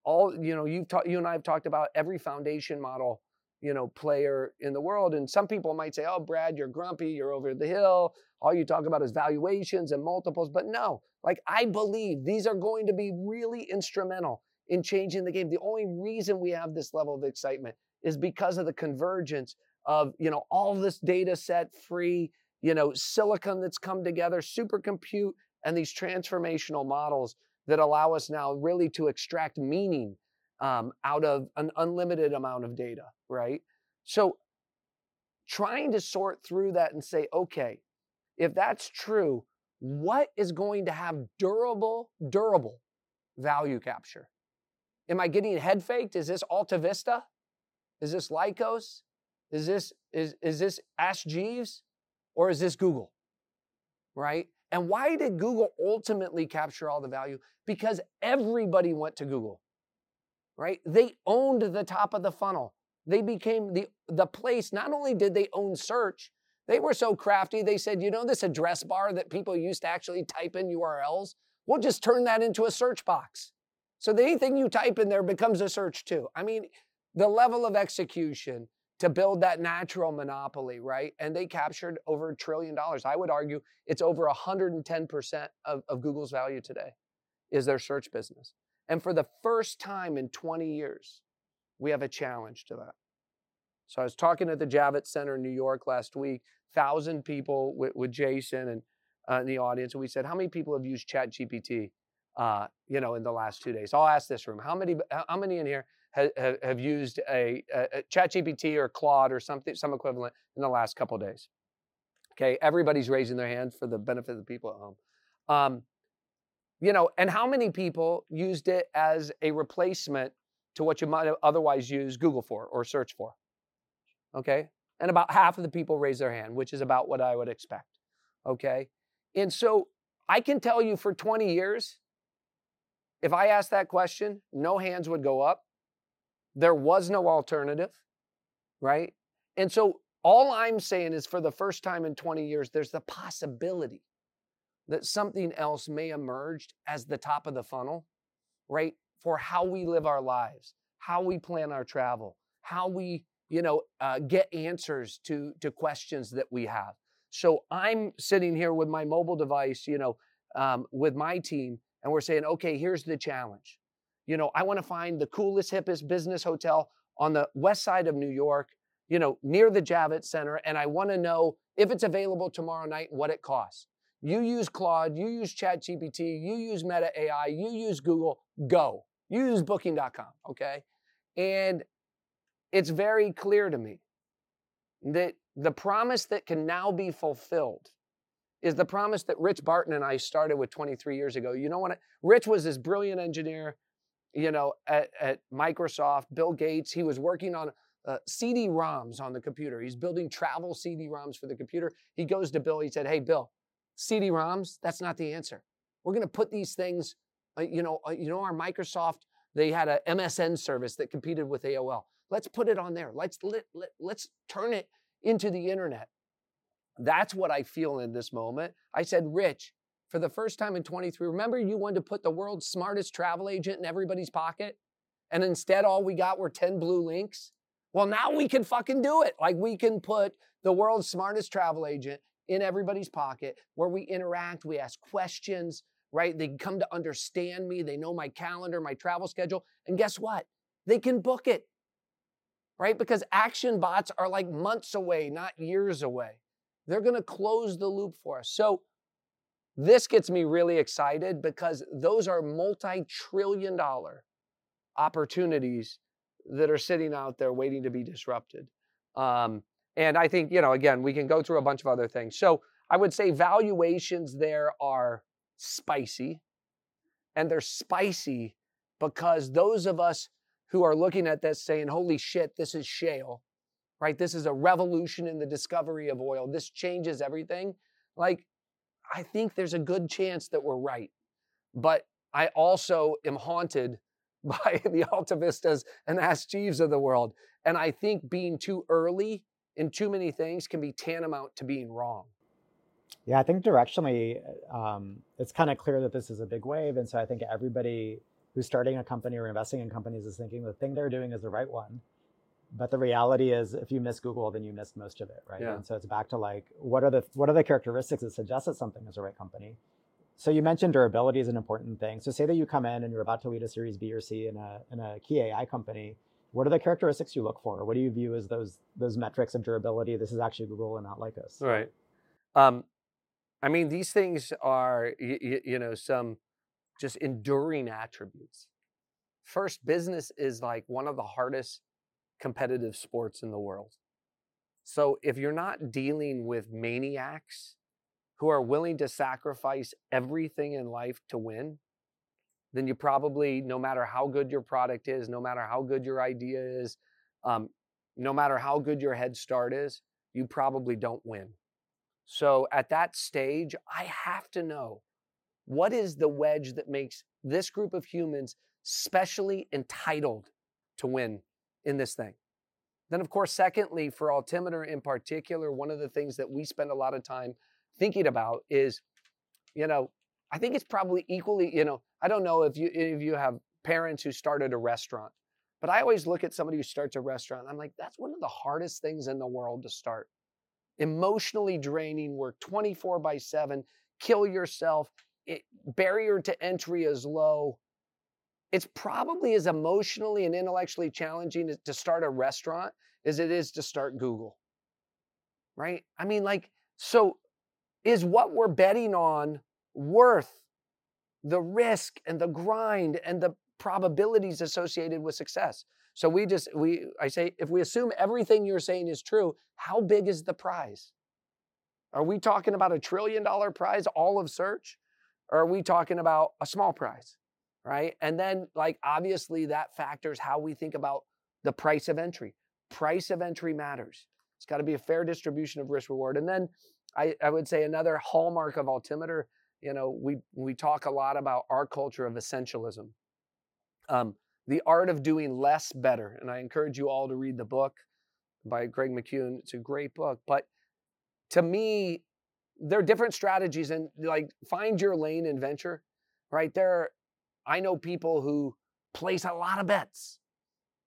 all, you know, you've talked, you and I have talked about every foundation model you know, player in the world. And some people might say, oh, Brad, you're grumpy, you're over the hill. All you talk about is valuations and multiples. But no, like I believe these are going to be really instrumental in changing the game. The only reason we have this level of excitement is because of the convergence of, you know, all this data set free, you know, silicon that's come together, supercompute, and these transformational models that allow us now really to extract meaning um, out of an unlimited amount of data, right? So trying to sort through that and say, okay, if that's true, what is going to have durable, durable value capture? Am I getting head faked? Is this Alta Vista? Is this Lycos? Is this is is this Ask Jeeves? Or is this Google? Right? And why did Google ultimately capture all the value? Because everybody went to Google. Right? They owned the top of the funnel. They became the the place. Not only did they own search, they were so crafty. They said, you know, this address bar that people used to actually type in URLs, we'll just turn that into a search box. So that anything you type in there becomes a search too. I mean, the level of execution to build that natural monopoly, right? And they captured over a trillion dollars. I would argue it's over 110% of, of Google's value today is their search business. And for the first time in 20 years, we have a challenge to that. So I was talking at the Javits Center in New York last week, thousand people with, with Jason and uh, in the audience, and we said, how many people have used ChatGPT, uh, you know, in the last two days? I'll ask this room: how many, how many in here have, have used a, a, ChatGPT or Claude or something, some equivalent in the last couple days? Okay, everybody's raising their hand for the benefit of the people at home. Um, you know, and how many people used it as a replacement to what you might have otherwise use Google for or search for? okay? And about half of the people raise their hand, which is about what I would expect, okay? And so I can tell you for 20 years, if I asked that question, no hands would go up. There was no alternative, right? And so all I'm saying is for the first time in 20 years, there's the possibility that something else may emerge as the top of the funnel, right? For how we live our lives, how we plan our travel, how we you know, uh, get answers to, to questions that we have. So I'm sitting here with my mobile device, you know, um, with my team, and we're saying, okay, here's the challenge. You know, I want to find the coolest, hippest business hotel on the west side of New York, you know, near the Javits Center, and I want to know if it's available tomorrow night, what it costs. You use Claude, you use ChatGPT, you use Meta AI, you use Google, go. You use booking.com, okay? And it's very clear to me that the promise that can now be fulfilled is the promise that Rich Barton and I started with 23 years ago. You know what? Rich was this brilliant engineer, you know, at, at Microsoft, Bill Gates. He was working on uh, CD-ROMs on the computer. He's building travel CD-ROMs for the computer. He goes to Bill. He said, "Hey, Bill, CD-ROMs. That's not the answer. We're going to put these things. Uh, you know, uh, you know, our Microsoft. They had a MSN service that competed with AOL. Let's put it on there. Let's let, let, let's turn it into the internet. That's what I feel in this moment. I said, Rich, for the first time in 23, remember you wanted to put the world's smartest travel agent in everybody's pocket? And instead, all we got were 10 blue links? Well, now we can fucking do it. Like we can put the world's smartest travel agent in everybody's pocket where we interact, we ask questions, right? They come to understand me. They know my calendar, my travel schedule. And guess what? They can book it right? Because action bots are like months away, not years away. They're to close the loop for us. So this gets me really excited because those are multi trillion dollar opportunities that are sitting out there waiting to be disrupted. Um, and I think, you know, again, we can go through a bunch of other things. So I would say valuations there are spicy. And they're spicy because those of us who are looking at this saying, holy shit, this is shale, right? This is a revolution in the discovery of oil. This changes everything. Like, I think there's a good chance that we're right. But I also am haunted [laughs] by the Alta Vistas and Ask Jeeves of the world. And I think being too early in too many things can be tantamount to being wrong. Yeah, I think directionally, um, it's kind of clear that this is a big wave. And so I think everybody who's starting a company or investing in companies is thinking the thing they're doing is the right one. But the reality is, if you miss Google, then you missed most of it, right? Yeah. And so it's back to like, what are the what are the characteristics that suggest that something is the right company? So you mentioned durability is an important thing. So say that you come in and you're about to lead a Series B or C in a in a key AI company. What are the characteristics you look for? What do you view as those those metrics of durability? This is actually Google and not like us Right. Um, I mean, these things are you, you know some just enduring attributes. First, business is like one of the hardest competitive sports in the world. So if you're not dealing with maniacs who are willing to sacrifice everything in life to win, then you probably, no matter how good your product is, no matter how good your idea is, um, no matter how good your head start is, you probably don't win. So at that stage, I have to know what is the wedge that makes this group of humans specially entitled to win in this thing. Then, of course, secondly, for altimeter in particular, one of the things that we spend a lot of time thinking about is, you know, I think it's probably equally, you know, I don't know if you if you have parents who started a restaurant, but I always look at somebody who starts a restaurant. I'm like, that's one of the hardest things in the world to start. Emotionally draining work, 24 by 7, kill yourself. It, barrier to entry is low. It's probably as emotionally and intellectually challenging to start a restaurant as it is to start Google. Right? I mean, like, so is what we're betting on worth the risk and the grind and the probabilities associated with success. So we just we I say if we assume everything you're saying is true, how big is the prize? Are we talking about a trillion dollar prize all of search? Or are we talking about a small prize? Right? And then like obviously that factors how we think about the price of entry. Price of entry matters. It's got to be a fair distribution of risk reward. And then I, I would say another hallmark of altimeter you know, we we talk a lot about our culture of essentialism. Um, the art of doing less better, and I encourage you all to read the book by Greg McKeown. It's a great book, but to me, there are different strategies, and like find your lane in venture. Right there, I know people who place a lot of bets,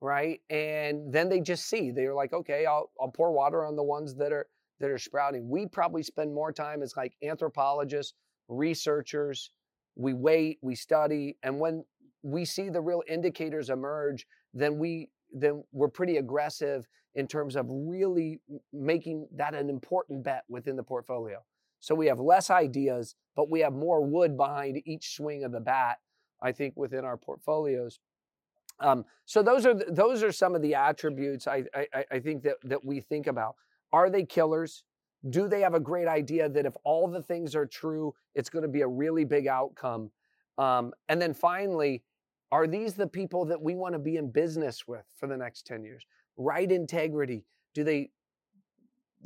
right, and then they just see they're like, okay, I'll I'll pour water on the ones that are that are sprouting. We probably spend more time as like anthropologists researchers, we wait, we study, and when we see the real indicators emerge, then we then we're pretty aggressive in terms of really making that an important bet within the portfolio. So we have less ideas, but we have more wood behind each swing of the bat. I think within our portfolios. Um, so those are those are some of the attributes I, I, I think that that we think about. Are they killers? do they have a great idea that if all the things are true, it's going to be a really big outcome? Um, and then finally, are these the people that we want to be in business with for the next 10 years? Right integrity. Do they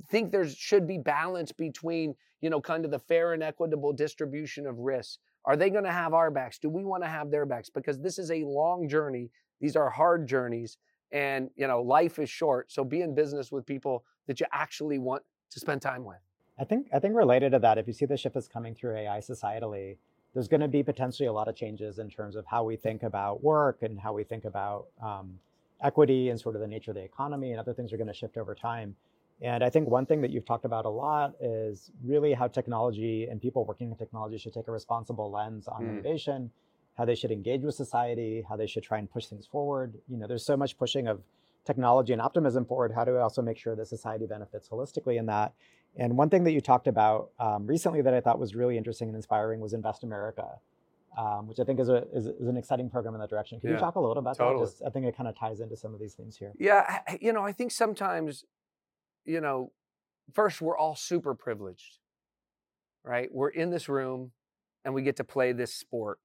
think there should be balance between, you know, kind of the fair and equitable distribution of risks? Are they going to have our backs? Do we want to have their backs? Because this is a long journey. These are hard journeys. And, you know, life is short. So be in business with people that you actually want to spend time with. I think I think related to that, if you see the shift that's coming through AI societally, there's going to be potentially a lot of changes in terms of how we think about work and how we think about um, equity and sort of the nature of the economy and other things are going to shift over time. And I think one thing that you've talked about a lot is really how technology and people working in technology should take a responsible lens on mm. innovation, how they should engage with society, how they should try and push things forward. You know, there's so much pushing of technology and optimism forward, how do we also make sure that society benefits holistically in that? And one thing that you talked about um, recently that I thought was really interesting and inspiring was Invest America, um, which I think is, a, is, is, an exciting program in that direction. Can yeah, you talk a little about totally. that? Just, I think it kind of ties into some of these things here. Yeah, you know, I think sometimes, you know, first we're all super privileged, right? We're in this room and we get to play this sport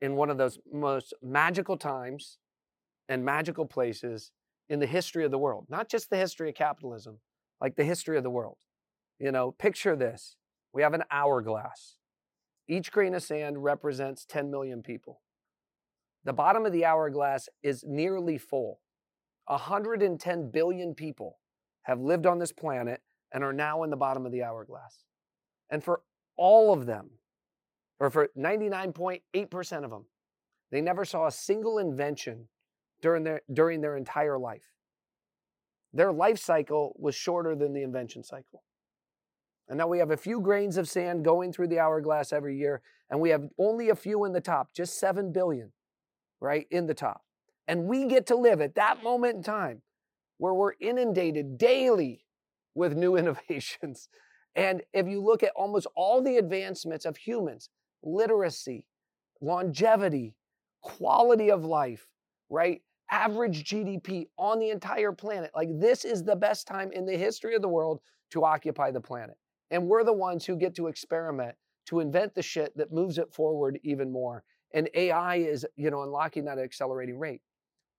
in one of those most magical times and magical places in the history of the world, not just the history of capitalism, like the history of the world. You know, picture this we have an hourglass. Each grain of sand represents 10 million people. The bottom of the hourglass is nearly full. 110 billion people have lived on this planet and are now in the bottom of the hourglass. And for all of them, or for 99.8% of them, they never saw a single invention during their, during their entire life. Their life cycle was shorter than the invention cycle. And now we have a few grains of sand going through the hourglass every year, and we have only a few in the top, just 7 billion, right, in the top. And we get to live at that moment in time where we're inundated daily with new [laughs] innovations. And if you look at almost all the advancements of humans, literacy, longevity, quality of life, right? average GDP on the entire planet. Like, this is the best time in the history of the world to occupy the planet. And we're the ones who get to experiment, to invent the shit that moves it forward even more. and AI is, you know, unlocking that accelerating rate.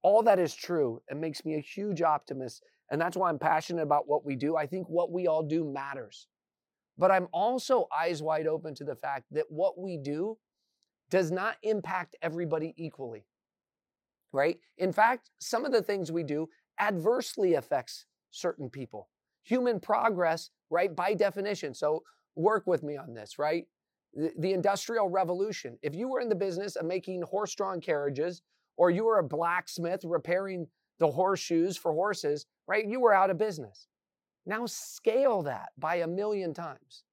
All that is true. and makes me a huge optimist. And that's why I'm passionate about what we do. I think what we all do matters. But I'm also eyes wide open to the fact that what we do does not impact everybody equally. Right? In fact, some of the things we do adversely affects certain people. Human progress, right, by definition. So work with me on this, right? The, the Industrial Revolution. If you were in the business of making horse drawn carriages, or you were a blacksmith repairing the horseshoes for horses, right, you were out of business. Now scale that by a million times.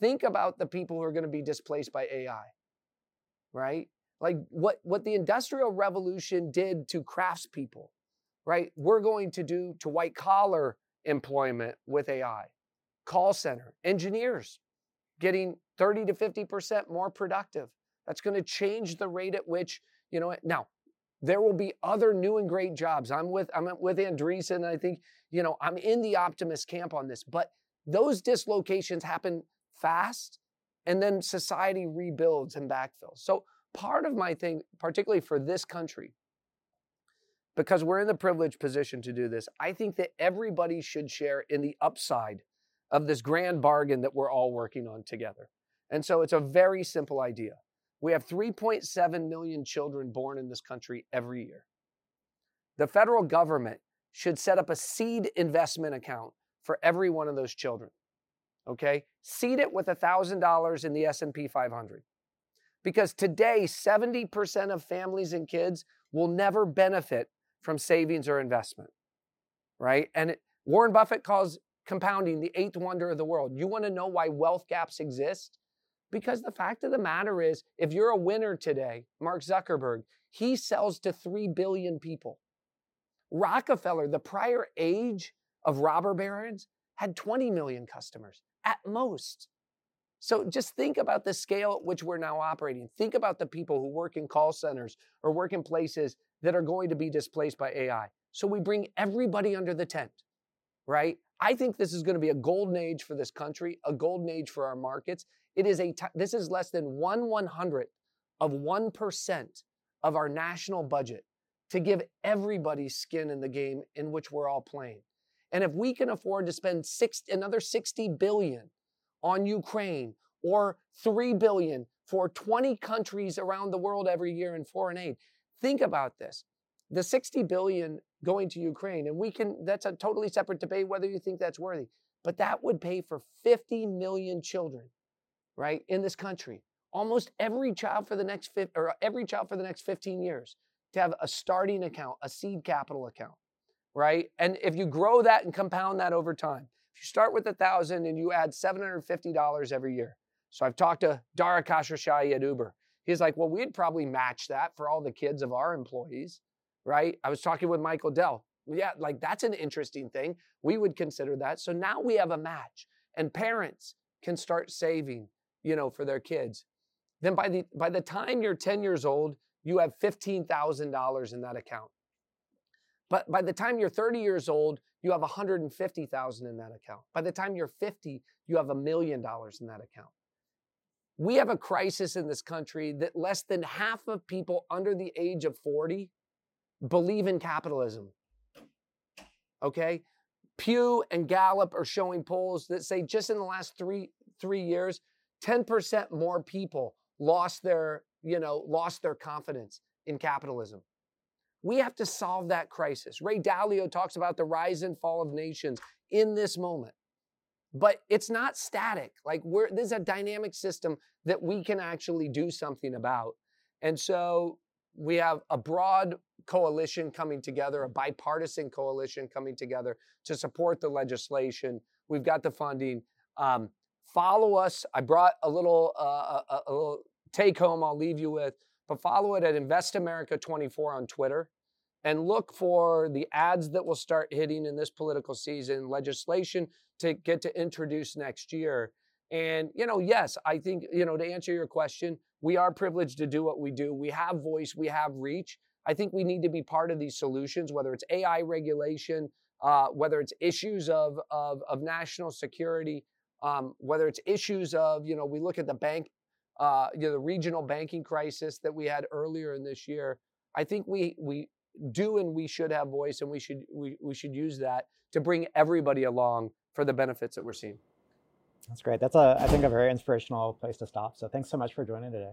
Think about the people who are going to be displaced by AI, right? Like what, what the Industrial Revolution did to craftspeople, right? We're going to do to white collar employment with AI, call center, engineers getting 30 to 50% more productive. That's going to change the rate at which, you know, now there will be other new and great jobs. I'm with I'm with Andreessen, and I think, you know, I'm in the optimist camp on this, but those dislocations happen fast and then society rebuilds and backfills. So part of my thing, particularly for this country, because we're in the privileged position to do this, I think that everybody should share in the upside of this grand bargain that we're all working on together. And so it's a very simple idea. We have 3.7 million children born in this country every year. The federal government should set up a seed investment account for every one of those children. Okay? Seed it with $1,000 in the S&P 500. Because today 70% of families and kids will never benefit from savings or investment, right? And it, Warren Buffett calls compounding the eighth wonder of the world. You want to know why wealth gaps exist? Because the fact of the matter is, if you're a winner today, Mark Zuckerberg, he sells to 3 billion people. Rockefeller, the prior age of robber barons, had 20 million customers at most. So just think about the scale at which we're now operating. Think about the people who work in call centers or work in places that are going to be displaced by AI. So we bring everybody under the tent, right? I think this is going to be a golden age for this country, a golden age for our markets. It is a t- this is less than one one hundredth of one percent of our national budget to give everybody skin in the game in which we're all playing. And if we can afford to spend six, another 60 billion on Ukraine or 3 billion for 20 countries around the world every year in foreign aid, Think about this. The 60 billion going to Ukraine, and we can, that's a totally separate debate whether you think that's worthy, but that would pay for 50 million children, right, in this country. Almost every child for the next, or uh, every child for the next 15 years to have a starting account, a seed capital account, right? And if you grow that and compound that over time, if you start with a thousand and you add $750 every year. So I've talked to Dara Khosrowshahi at Uber. He's like, well, we'd probably match that for all the kids of our employees, right? I was talking with Michael Dell. Yeah, like that's an interesting thing. We would consider that. So now we have a match and parents can start saving, you know, for their kids. Then by the by the time you're 10 years old, you have $15,000 in that account. But by the time you're 30 years old, you have 150,000 in that account. By the time you're 50, you have a million dollars in that account. We have a crisis in this country that less than half of people under the age of 40 believe in capitalism. Okay? Pew and Gallup are showing polls that say just in the last three, three years, 10% more people lost their, you know, lost their confidence in capitalism. We have to solve that crisis. Ray Dalio talks about the rise and fall of nations in this moment but it's not static. Like we're this is a dynamic system that we can actually do something about. And so we have a broad coalition coming together, a bipartisan coalition coming together to support the legislation. We've got the funding. Um, follow us. I brought a little, uh, a, a little take home. I'll leave you with, but follow it at Invest America 24 on Twitter and look for the ads that will start hitting in this political season, legislation to get to introduce next year. And, you know, yes, I think, you know, to answer your question, we are privileged to do what we do. We have voice, we have reach. I think we need to be part of these solutions, whether it's AI regulation, uh, whether it's issues of, of, of national security, um, whether it's issues of, you know, we look at the bank uh, you know, the regional banking crisis that we had earlier in this year. I think we we do and we should have voice and we should we, we should use that to bring everybody along for the benefits that we're seeing. That's great. That's a I think a very inspirational place to stop. So thanks so much for joining today.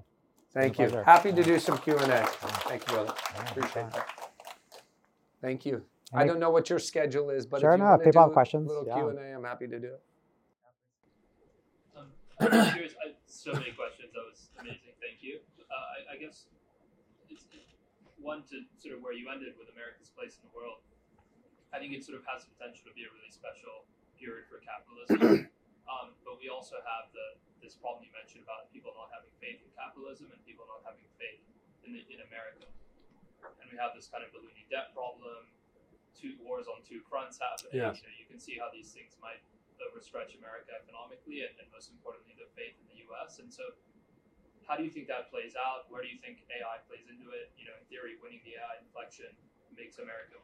Thank you. pleasure. Happy to do some Q and A. Thank you, brother. Yeah, Appreciate that. Thank you. I I- don't know what your schedule is, but Sure, if you no, if want to people have do questions, a little yeah. Q and A, I'm happy to do it. I'm curious. I, so many questions. That was amazing. Thank you. Uh, I, I guess it's one to sort of where you ended with America's place in the world. I think it sort of has the potential to be a really special period for capitalism. [clears throat] um, but we also have the this problem you mentioned about people not having faith in capitalism and people not having faith in the, in America. And we have this kind of ballooning debt problem, two wars on two fronts happening. Yes. You know, you can see how these things might overstretch America economically and, and most importantly, the faith in the U.S. And so, how do you think that plays out? Where do you think AI plays into it? You know, in theory, winning the AI inflection makes America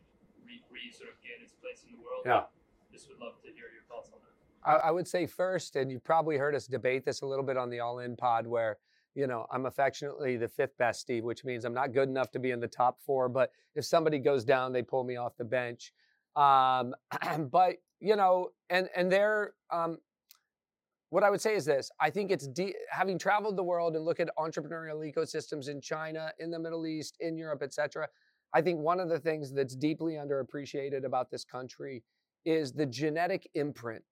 re, re sort of gain its place in the world. Yeah. Just would love to hear your thoughts on that. I, I would say first, and you've probably heard us debate this a little bit on the All In Pod, where you know I'm affectionately the fifth best Steve, which means I'm not good enough to be in the top four. But if somebody goes down, they pull me off the bench. Um, [clears throat] but you know, and and they're um, what I would say is this: I think it's de- having traveled the world and look at entrepreneurial ecosystems in China, in the Middle East, in Europe, etc. I think one of the things that's deeply underappreciated about this country is the genetic imprint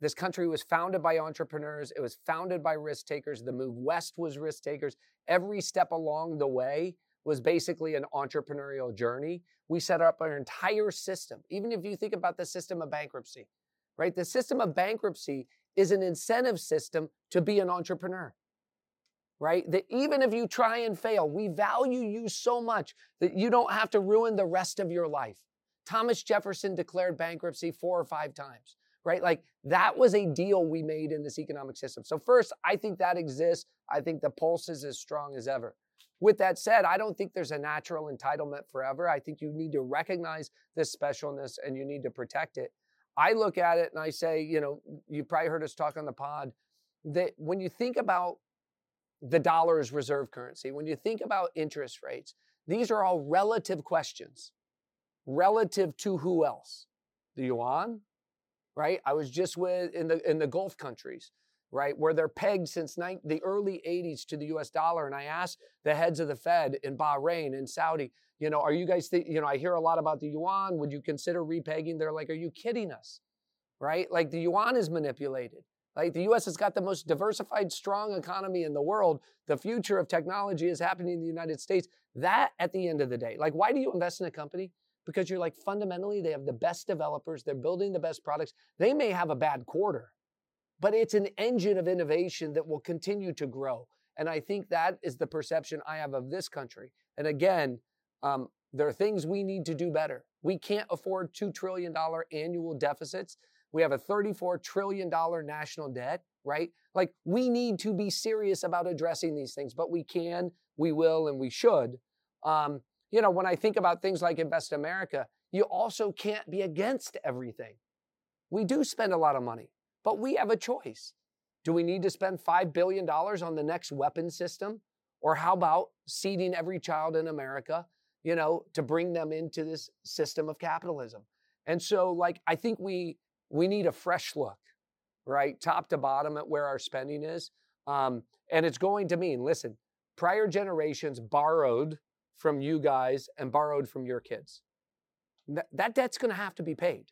this country was founded by entrepreneurs. It was founded by risk takers. The move west was risk takers. Every step along the way was basically an entrepreneurial journey. We set up our entire system. Even if you think about the system of bankruptcy, right? The system of bankruptcy is an incentive system to be an entrepreneur, right? That even if you try and fail, we value you so much that you don't have to ruin the rest of your life. Thomas Jefferson declared bankruptcy four or five times right? Like that was a deal we made in this economic system. So, first, I think that exists. I think the pulse is as strong as ever. With that said, I don't think there's a natural entitlement forever. I think you need to recognize this specialness and you need to protect it. I look at it and I say, you know, you probably heard us talk on the pod that when you think about the dollar as reserve currency, when you think about interest rates, these are all relative questions. Relative to who else? The yuan, right? I was just with in the in the Gulf countries, right, where they're pegged since ni- the early 80s to the U.S. dollar, and I asked the heads of the Fed in Bahrain and Saudi, you know, are you guys, th- you know, I hear a lot about the yuan. Would you consider repegging? They're like, are you kidding us, right? Like the yuan is manipulated. Like the U.S. has got the most diversified, strong economy in the world. The future of technology is happening in the United States. That, at the end of the day, like, why do you invest in a company? because you're like fundamentally they have the best developers they're building the best products they may have a bad quarter but it's an engine of innovation that will continue to grow. And i think that is the perception i have of this country. And again um, there are things we need to do better. We can't afford $2 trillion annual deficits. We have a $34 trillion national debt right? Like we need to be serious about addressing these things but we can we will and we should. Um, you know, when I think about things like Invest America, you also can't be against everything. We do spend a lot of money, but we have a choice. Do we need to spend $5 billion on the next weapon system? Or how about seeding every child in America, you know, to bring them into this system of capitalism? And so, like, I think we we need a fresh look, right, top to bottom at where our spending is. Um, and it's going to mean, listen, prior generations borrowed from you guys and borrowed from your kids. That, that debt's going to have to be paid,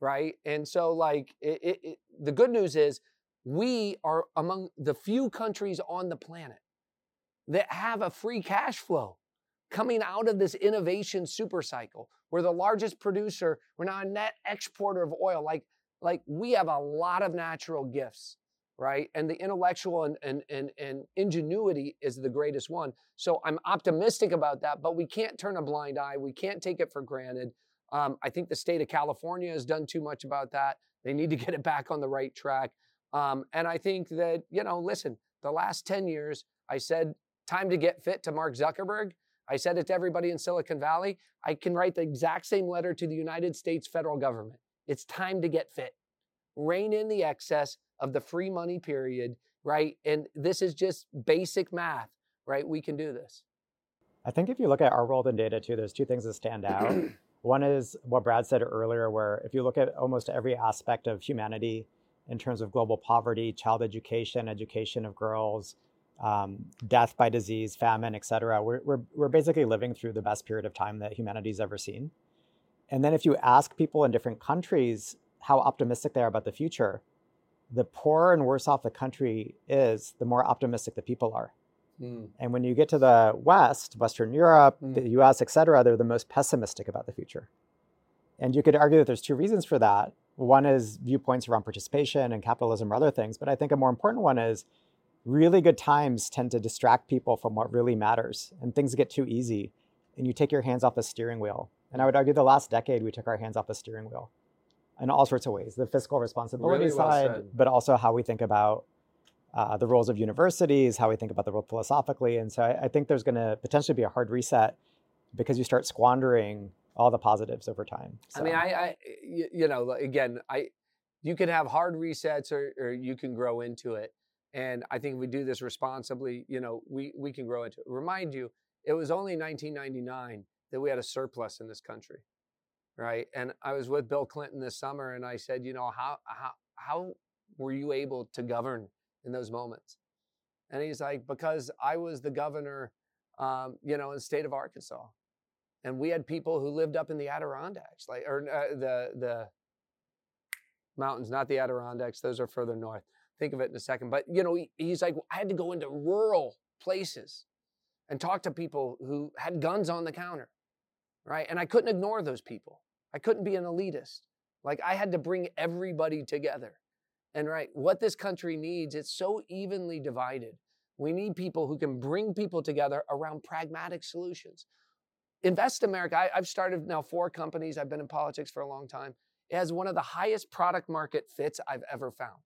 right? And so, like, it, it, it, the good news is we are among the few countries on the planet that have a free cash flow coming out of this innovation super cycle. We're the largest producer. We're now a net exporter of oil. Like, like we have a lot of natural gifts right? And the intellectual and, and, and, and ingenuity is the greatest one. So I'm optimistic about that, but we can't turn a blind eye. We can't take it for granted. Um, I think the state of California has done too much about that. They need to [laughs] get it back on the right track. Um, and I think that, you know, listen, the last 10 years, I said, time to get fit to Mark Zuckerberg. I said it to everybody in Silicon Valley. I can write the exact same letter to the United States federal government. It's time to get fit. Rein in the excess of the free money period. right? And this is just basic math, right? We can do this. I think if you look at our world in data too, there's two things that stand out. [clears throat] One is what Brad said earlier, where if you look at almost every aspect of humanity in terms of global poverty, child education, education of girls, um, death by disease, famine, et cetera, we're, we're, we're basically living through the best period of time that humanity's ever seen. And then if you ask people in different countries how optimistic they are about the future, the poorer and worse off the country is, the more optimistic the people are. Mm. And when you get to the West, Western Europe, Mm. the US, et cetera, they're the most pessimistic about the future. And you could argue that there's two reasons for that. One is viewpoints around participation and capitalism or other things. But I think a more important one is really good times tend to distract people from what really matters. And things get too easy. And you take your hands off the steering wheel. And I would argue the last decade, we took our hands off the steering wheel in all sorts of ways the fiscal responsibility Really well side, said. but also how we think about uh, the roles of universities, how we think about the world philosophically. And so I, I think there's going to potentially be a hard reset because you start squandering all the positives over time. I mean, I, I, you know, again, I, you can have hard resets or, or you can grow into it. And I think if we do this responsibly, you know, we, we can grow into it. Remind you, it was only 1999 that we had a surplus in this country, right? And I was with Bill Clinton this summer, and I said, you know, how how how were you able to govern in those moments? And he's like, because I was the governor, um, you know, in the state of Arkansas, and we had people who lived up in the Adirondacks, like or uh, the the mountains, not the Adirondacks; those are further north. Think of it in a second. But you know, he, he's like, I had to go into rural places and talk to people who had guns on the counter, right? And I couldn't ignore those people. I couldn't be an elitist. Like I had to bring everybody together. And right, what this country needs, it's so evenly divided. We need people who can bring people together around pragmatic solutions. Invest America, I, I've started now four companies. I've been in politics for a long time. It has one of the highest product market fits I've ever found.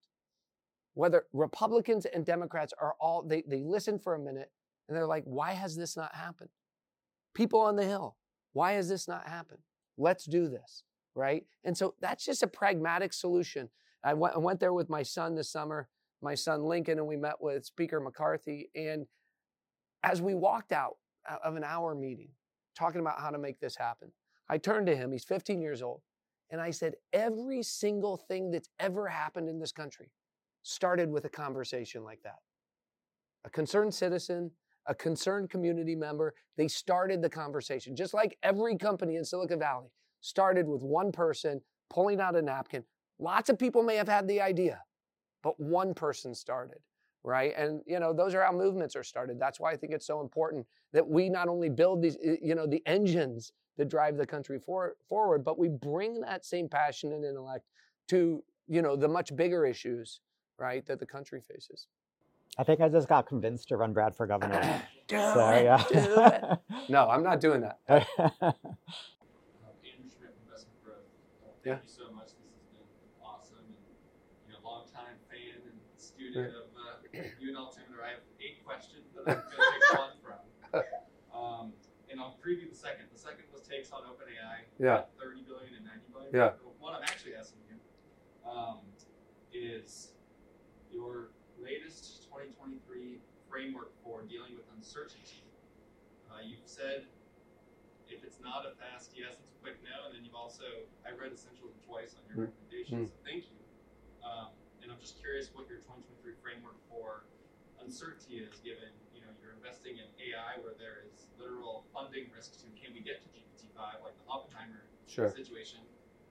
Whether Republicans and Democrats are all, they, they listen for a minute and they're like, why has this not happened? People on the Hill, why has this not happened? Let's do this, right? And so that's just a pragmatic solution. I went, I went there with my son this summer, my son Lincoln, and we met with Speaker McCarthy. And as we walked out of an hour meeting, talking about how to make this happen, I turned to him, he's 15 years old, and I said, Every single thing that's ever happened in this country started with a conversation like that. A concerned citizen, a concerned community member, they started the conversation. Just like every company in Silicon Valley started with one person pulling out a napkin. Lots of people may have had the idea, but one person started, right? And you know, those are how movements are started. That's why I think it's so important that we not only build these, you know, the engines that drive the country for, forward, but we bring that same passion and intellect to, you know, the much bigger issues, right, that the country faces. I think I just got convinced to run Brad for governor. [clears throat] do so it, yeah. do it. [laughs] No, I'm not doing that. [laughs] Andrew Schmidt, Investment Growth. Uh, Yeah. Thank you so much. This has been awesome. And, you know, longtime fan and student of uh, you and Altimeter. I have eight questions that I'm going to pick [laughs] one from. Um, and I'll preview the second. The second was takes on OpenAI. Yeah. 30 billion and 90 billion. Yeah. The one I'm actually asking you um, is your latest 2023 framework for dealing with uncertainty. Uh, you've said if it's not a fast yes, it's a quick no, and then you've also I read Essentialism twice on your Mm. recommendations. So thank you. And just curious what your 2023 framework for uncertainty is, given you know you're investing in AI where there is literal funding risk to can we get to GPT-5 like the Oppenheimer Sure. situation.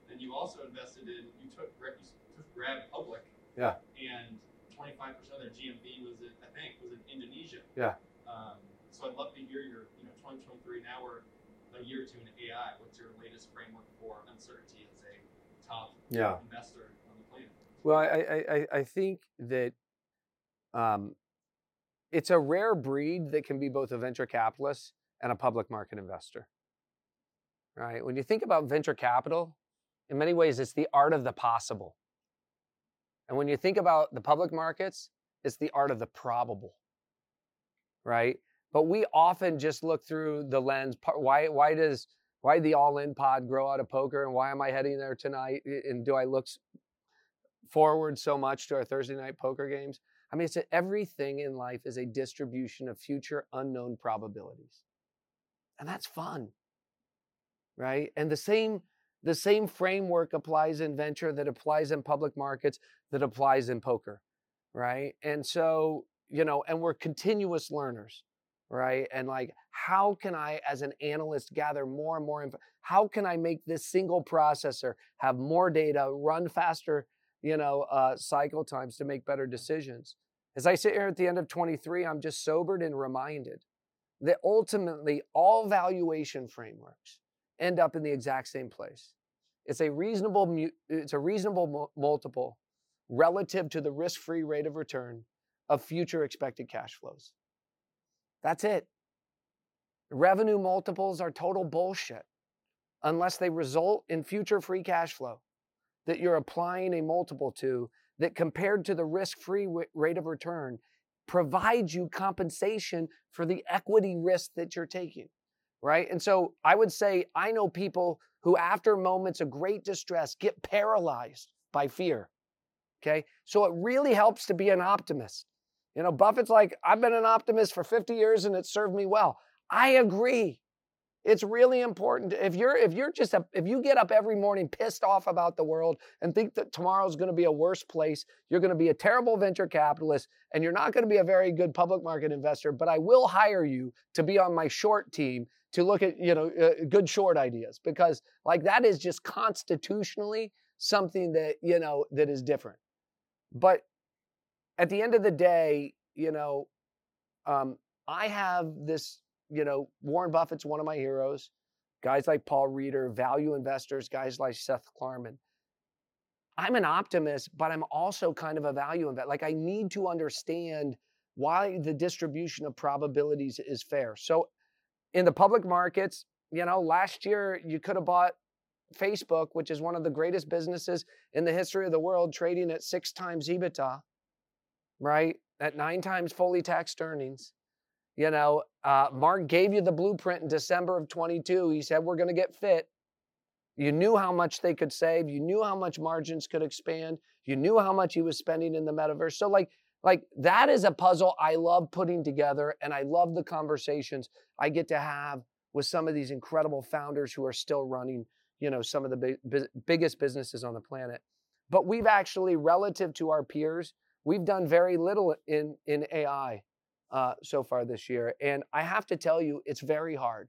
Then you also invested in you took you took Grab public. Yeah. And 25% of their GMV was in, I think was in Indonesia. Yeah. Um, so I'd love to hear your you know 2023 now we're a year or two into AI. What's your latest framework for uncertainty as a top Yeah. investor on the planet? Well, I, I, I- think that um, it's a rare breed that can be both a venture capitalist and a public market investor. Right? When you think about venture capital, in many ways, it's the art of the possible. And when you think about the public markets, it's the art of the probable. Right? But we often just look through the lens. Why, why does why the all-in pod grow out of poker, and why am I heading there tonight? And do I look forward so much to our Thursday night poker games. I mean, it's a, everything in life is a distribution of future unknown probabilities. And that's fun. Right? And the same the same framework applies in venture that applies in public markets that applies in poker, right? And so, you know, and we're continuous learners, right? And like how can I as an analyst gather more and more info? How can I make this single processor have more data, run faster, you know, uh, cycle times to make better decisions? As I sit here at the end of 23, I'm just sobered and reminded that ultimately all valuation frameworks end up in the exact same place. It's a reasonable it's a reasonable multiple relative to the risk-free rate of return of future expected cash flows. That's it. Revenue multiples are total bullshit unless they result in future free cash flow that you're applying a multiple to that compared to the risk-free rate of return provides you compensation for the equity risk that you're taking right? And so I would say I know people who, after moments of great distress, get paralyzed by fear. Okay. So it really helps to be an optimist. You know, Buffett's like, I've been an optimist for 50 years and it served me well. I agree. It's really important. If you're if you're just a, if you get up every morning pissed off about the world and think that tomorrow's going to be a worse place, you're going to be a terrible venture capitalist and you're not going to be a very good public market investor, but I will hire you to be on my short team to look at, you know, uh, good short ideas because like that is just constitutionally something that, you know, that is different. But at the end of the day, you know, um, I have this you know, Warren Buffett's one of my heroes. Guys like Paul Reeder, value investors, guys like Seth Klarman. I'm an optimist, but I'm also kind of a value investor. Like I need to understand why the distribution of probabilities is fair. So in the public markets, you know, last year you could have bought Facebook, which is one of the greatest businesses in the history of the world, trading at six times EBITDA, right? At nine times fully taxed earnings. You know, uh, Mark gave you the blueprint in December of 22. He said, We're going to get fit. You knew how much they could save. You knew how much margins could expand. You knew how much he was spending in the metaverse. So, like, like that is a puzzle I love putting together, and I love the conversations I get to have with some of these incredible founders who are still running, you know, some of the big, biggest businesses on the planet. But we've actually, relative to our peers, we've done very little in in AI uh, so far this year. And I have to tell you, it's very hard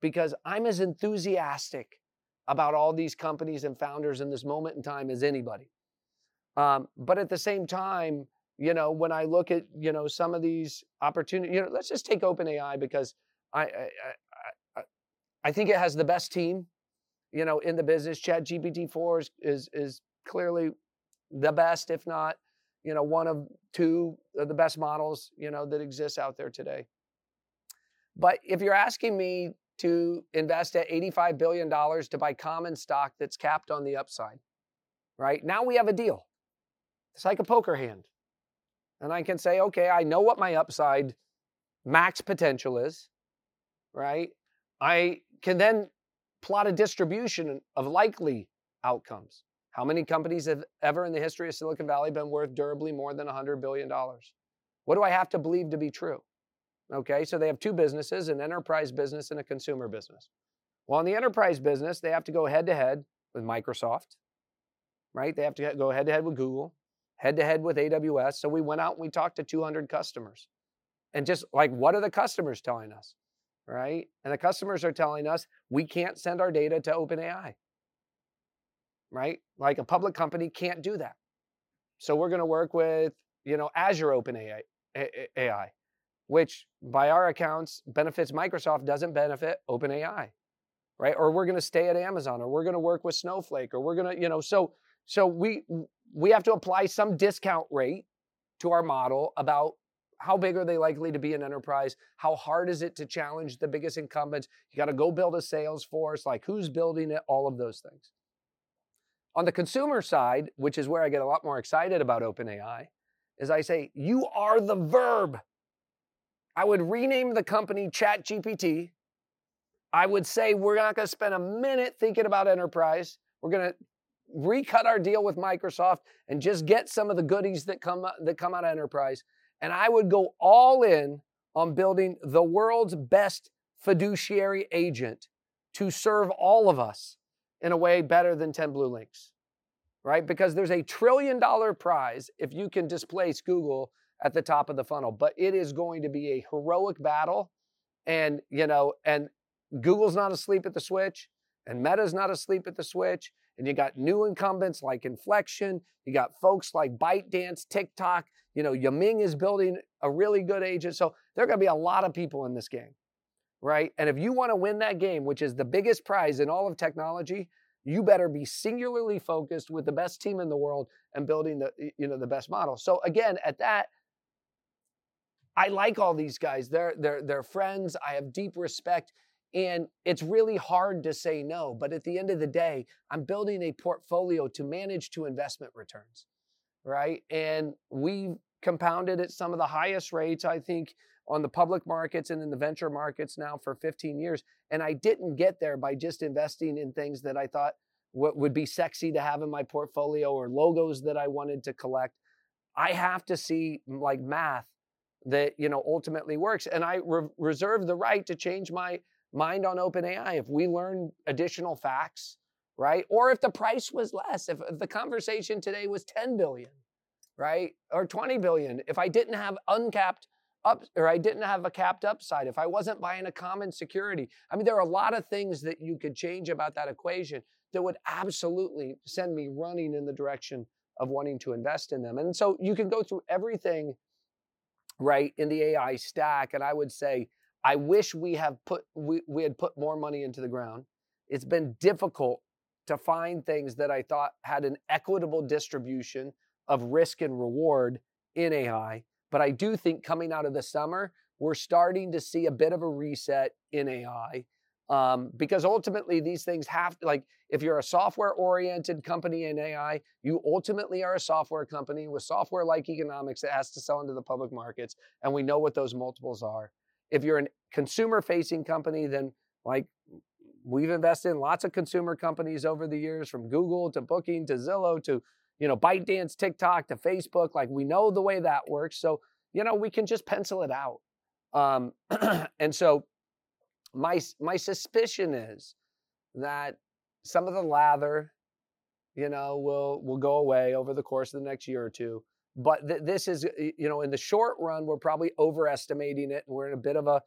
because I'm as enthusiastic about all these companies and founders in this moment in time as anybody. Um, but at the same time, you know, when I look at you know some of these opportunities, you know, let's just take OpenAI because I I, I, I think it has the best team, you know, in the business. Chat GPT four is, is is clearly the best, if not you know, one of two of the best models, you know, that exists out there today. But if you're asking me to invest at $85 billion to buy common stock that's capped on the upside, right? Now we have a deal. It's like a poker hand. And I can say, okay, I know what my upside max potential is, right? I can then plot a distribution of likely outcomes. How many companies have ever in the history of Silicon Valley been worth durably more than $100 billion? What do I have to believe to be true? Okay, so they have two businesses an enterprise business and a consumer business. Well, in the enterprise business, they have to go head to head with Microsoft, right? They have to go head to head with Google, head to head with AWS. So we went out and we talked to 200 customers. And just like, what are the customers telling us? Right? And the customers are telling us we can't send our data to OpenAI right? Like a public company can't do that. So we're going to work with, you know, Azure Open AI, AI, which by our accounts benefits Microsoft, doesn't benefit OpenAI, right? Or we're going to stay at Amazon, or we're going to work with Snowflake, or we're going to, you know, so so we we have to apply some discount rate to our model about how big are they likely to be an enterprise? How hard is it to challenge the biggest incumbents? You got to go build a sales force, like who's building it, all of those things. On the consumer side, which is where I get a lot more excited about OpenAI, is I say, you are the verb. I would rename the company ChatGPT. I would say we're not going to spend a minute thinking about enterprise. We're going to recut our deal with Microsoft and just get some of the goodies that come that come out of enterprise. And I would go all in on building the world's best fiduciary agent to serve all of us in a way better than 10 blue links. Right? Because there's a trillion dollar prize if you can displace Google at the top of the funnel, but it is going to be a heroic battle and, you know, and Google's not asleep at the switch and Meta's not asleep at the switch and you got new incumbents like Inflection. You got folks like ByteDance, TikTok. You know, Yiming is building a really good agent. So there are going to be a lot of people in this game, right? And if you want to win that game, which is the biggest prize in all of technology, you better be singularly focused with the best team in the world and building the you know the best model. So again, at that, I like all these guys. They're they're they're friends. I have deep respect. And it's really hard to say no. But at the end of the day, I'm building a portfolio to manage to investment returns, right? And we've compounded at some of the highest rates, I think, on the public markets and in the venture markets now for 15 years. And I didn't get there by just investing in things that I thought what would be sexy to have in my portfolio or logos that I wanted to collect. I have to see like math that you know ultimately works and i re- reserve the right to change my mind on OpenAI if we learn additional facts, right? Or if the price was less, if, if the conversation today was 10 billion, right? Or 20 billion, if I didn't have uncapped up or I didn't have a capped upside, if I wasn't buying a common security. I mean, there are a lot of things that you could change about that equation that would absolutely send me running in the direction of wanting to invest in them. And so you can go through everything right in the AI stack. And I would say, I wish we have put we, we had put more money into the ground. It's been difficult to find things that I thought had an equitable distribution of risk and reward in AI. But I do think coming out of the summer, we're starting to see a bit of a reset in AI. Um, because ultimately these things have like if you're a software oriented company in AI, you ultimately are a software company with software like economics that has to sell into the public markets, and we know what those multiples are. If you're a consumer facing company, then like we've invested in lots of consumer companies over the years from Google to Booking to Zillow to, you know, ByteDance, TikTok to Facebook. Like we know the way that works. So, you know, we can just pencil it out. Um, [clears throat] and so my, my suspicion is that some of the lather, you know, will, will go away over the course of the next year or two. But th- this is, you know, in the short run, we're probably overestimating it, and we're in a bit of a,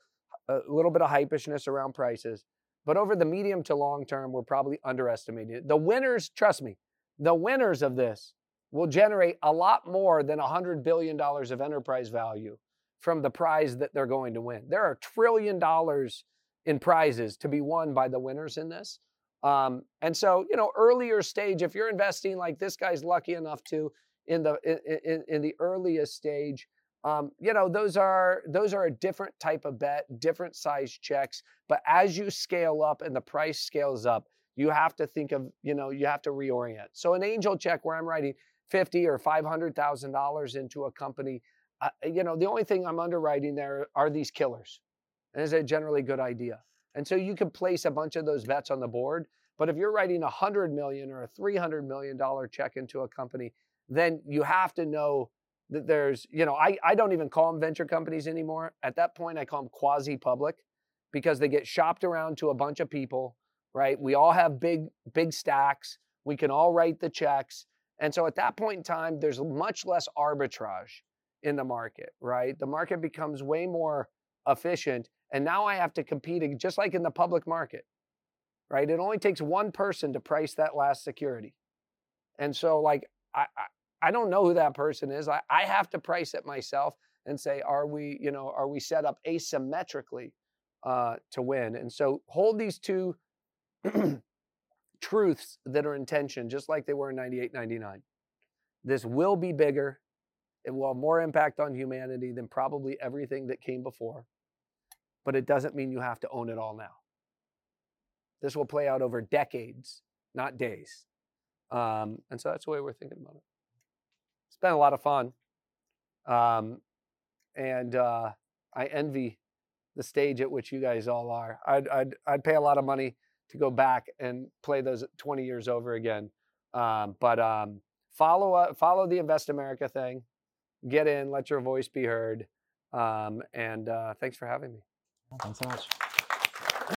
a little bit of hypishness around prices. But over the medium to long term, we're probably underestimating it. The winners, trust me, the winners of this will generate a lot more than $100 billion of enterprise value from the prize that they're going to win. There are trillion dollars in prizes to be won by the winners in this. Um, and so, you know, earlier stage, if you're investing like this guy's lucky enough to, in the in, in the earliest stage um, you know those are those are a different type of bet different size checks but as you scale up and the price scales up you have to think of you know you have to reorient. So an angel check where i'm writing 50 or 500 thousand dollars into a company uh, you know the only thing i'm underwriting there are these killers. And it's a generally good idea. And so you can place a bunch of those bets on the board but if you're writing a hundred million or a 300 million dollar check into a company then you have to know that there's, you know, I, I don't even call them venture companies anymore. At that point, I call them quasi public because they get shopped around to a bunch of people, right? We all have big, big stacks. We can all write the checks. And so at that point in time, there's much less arbitrage in the market, right? The market becomes way more efficient. And now I have to compete just like in the public market, right? It only takes one person to price that last security. And so, like, I, I don't know who that person is. I, I have to price it myself and say, are we, you know, are we set up asymmetrically uh, to win? And so hold these two [clears throat] truths that are in tension, just like they were in 98, 99. This will be bigger. It will have more impact on humanity than probably everything that came before. But it doesn't mean you have to own it all now. This will play out over decades, not days. Um, and so that's the way we're thinking about it It's been a lot of fun. Um, and uh, I envy the stage at which you guys all are. I'd, I'd, I'd pay a lot of money to go back and play those 20 years over again. Um, but um, follow uh, follow the Invest America thing. Get in, let your voice be heard. Um, and uh, thanks for having me. Thanks so much.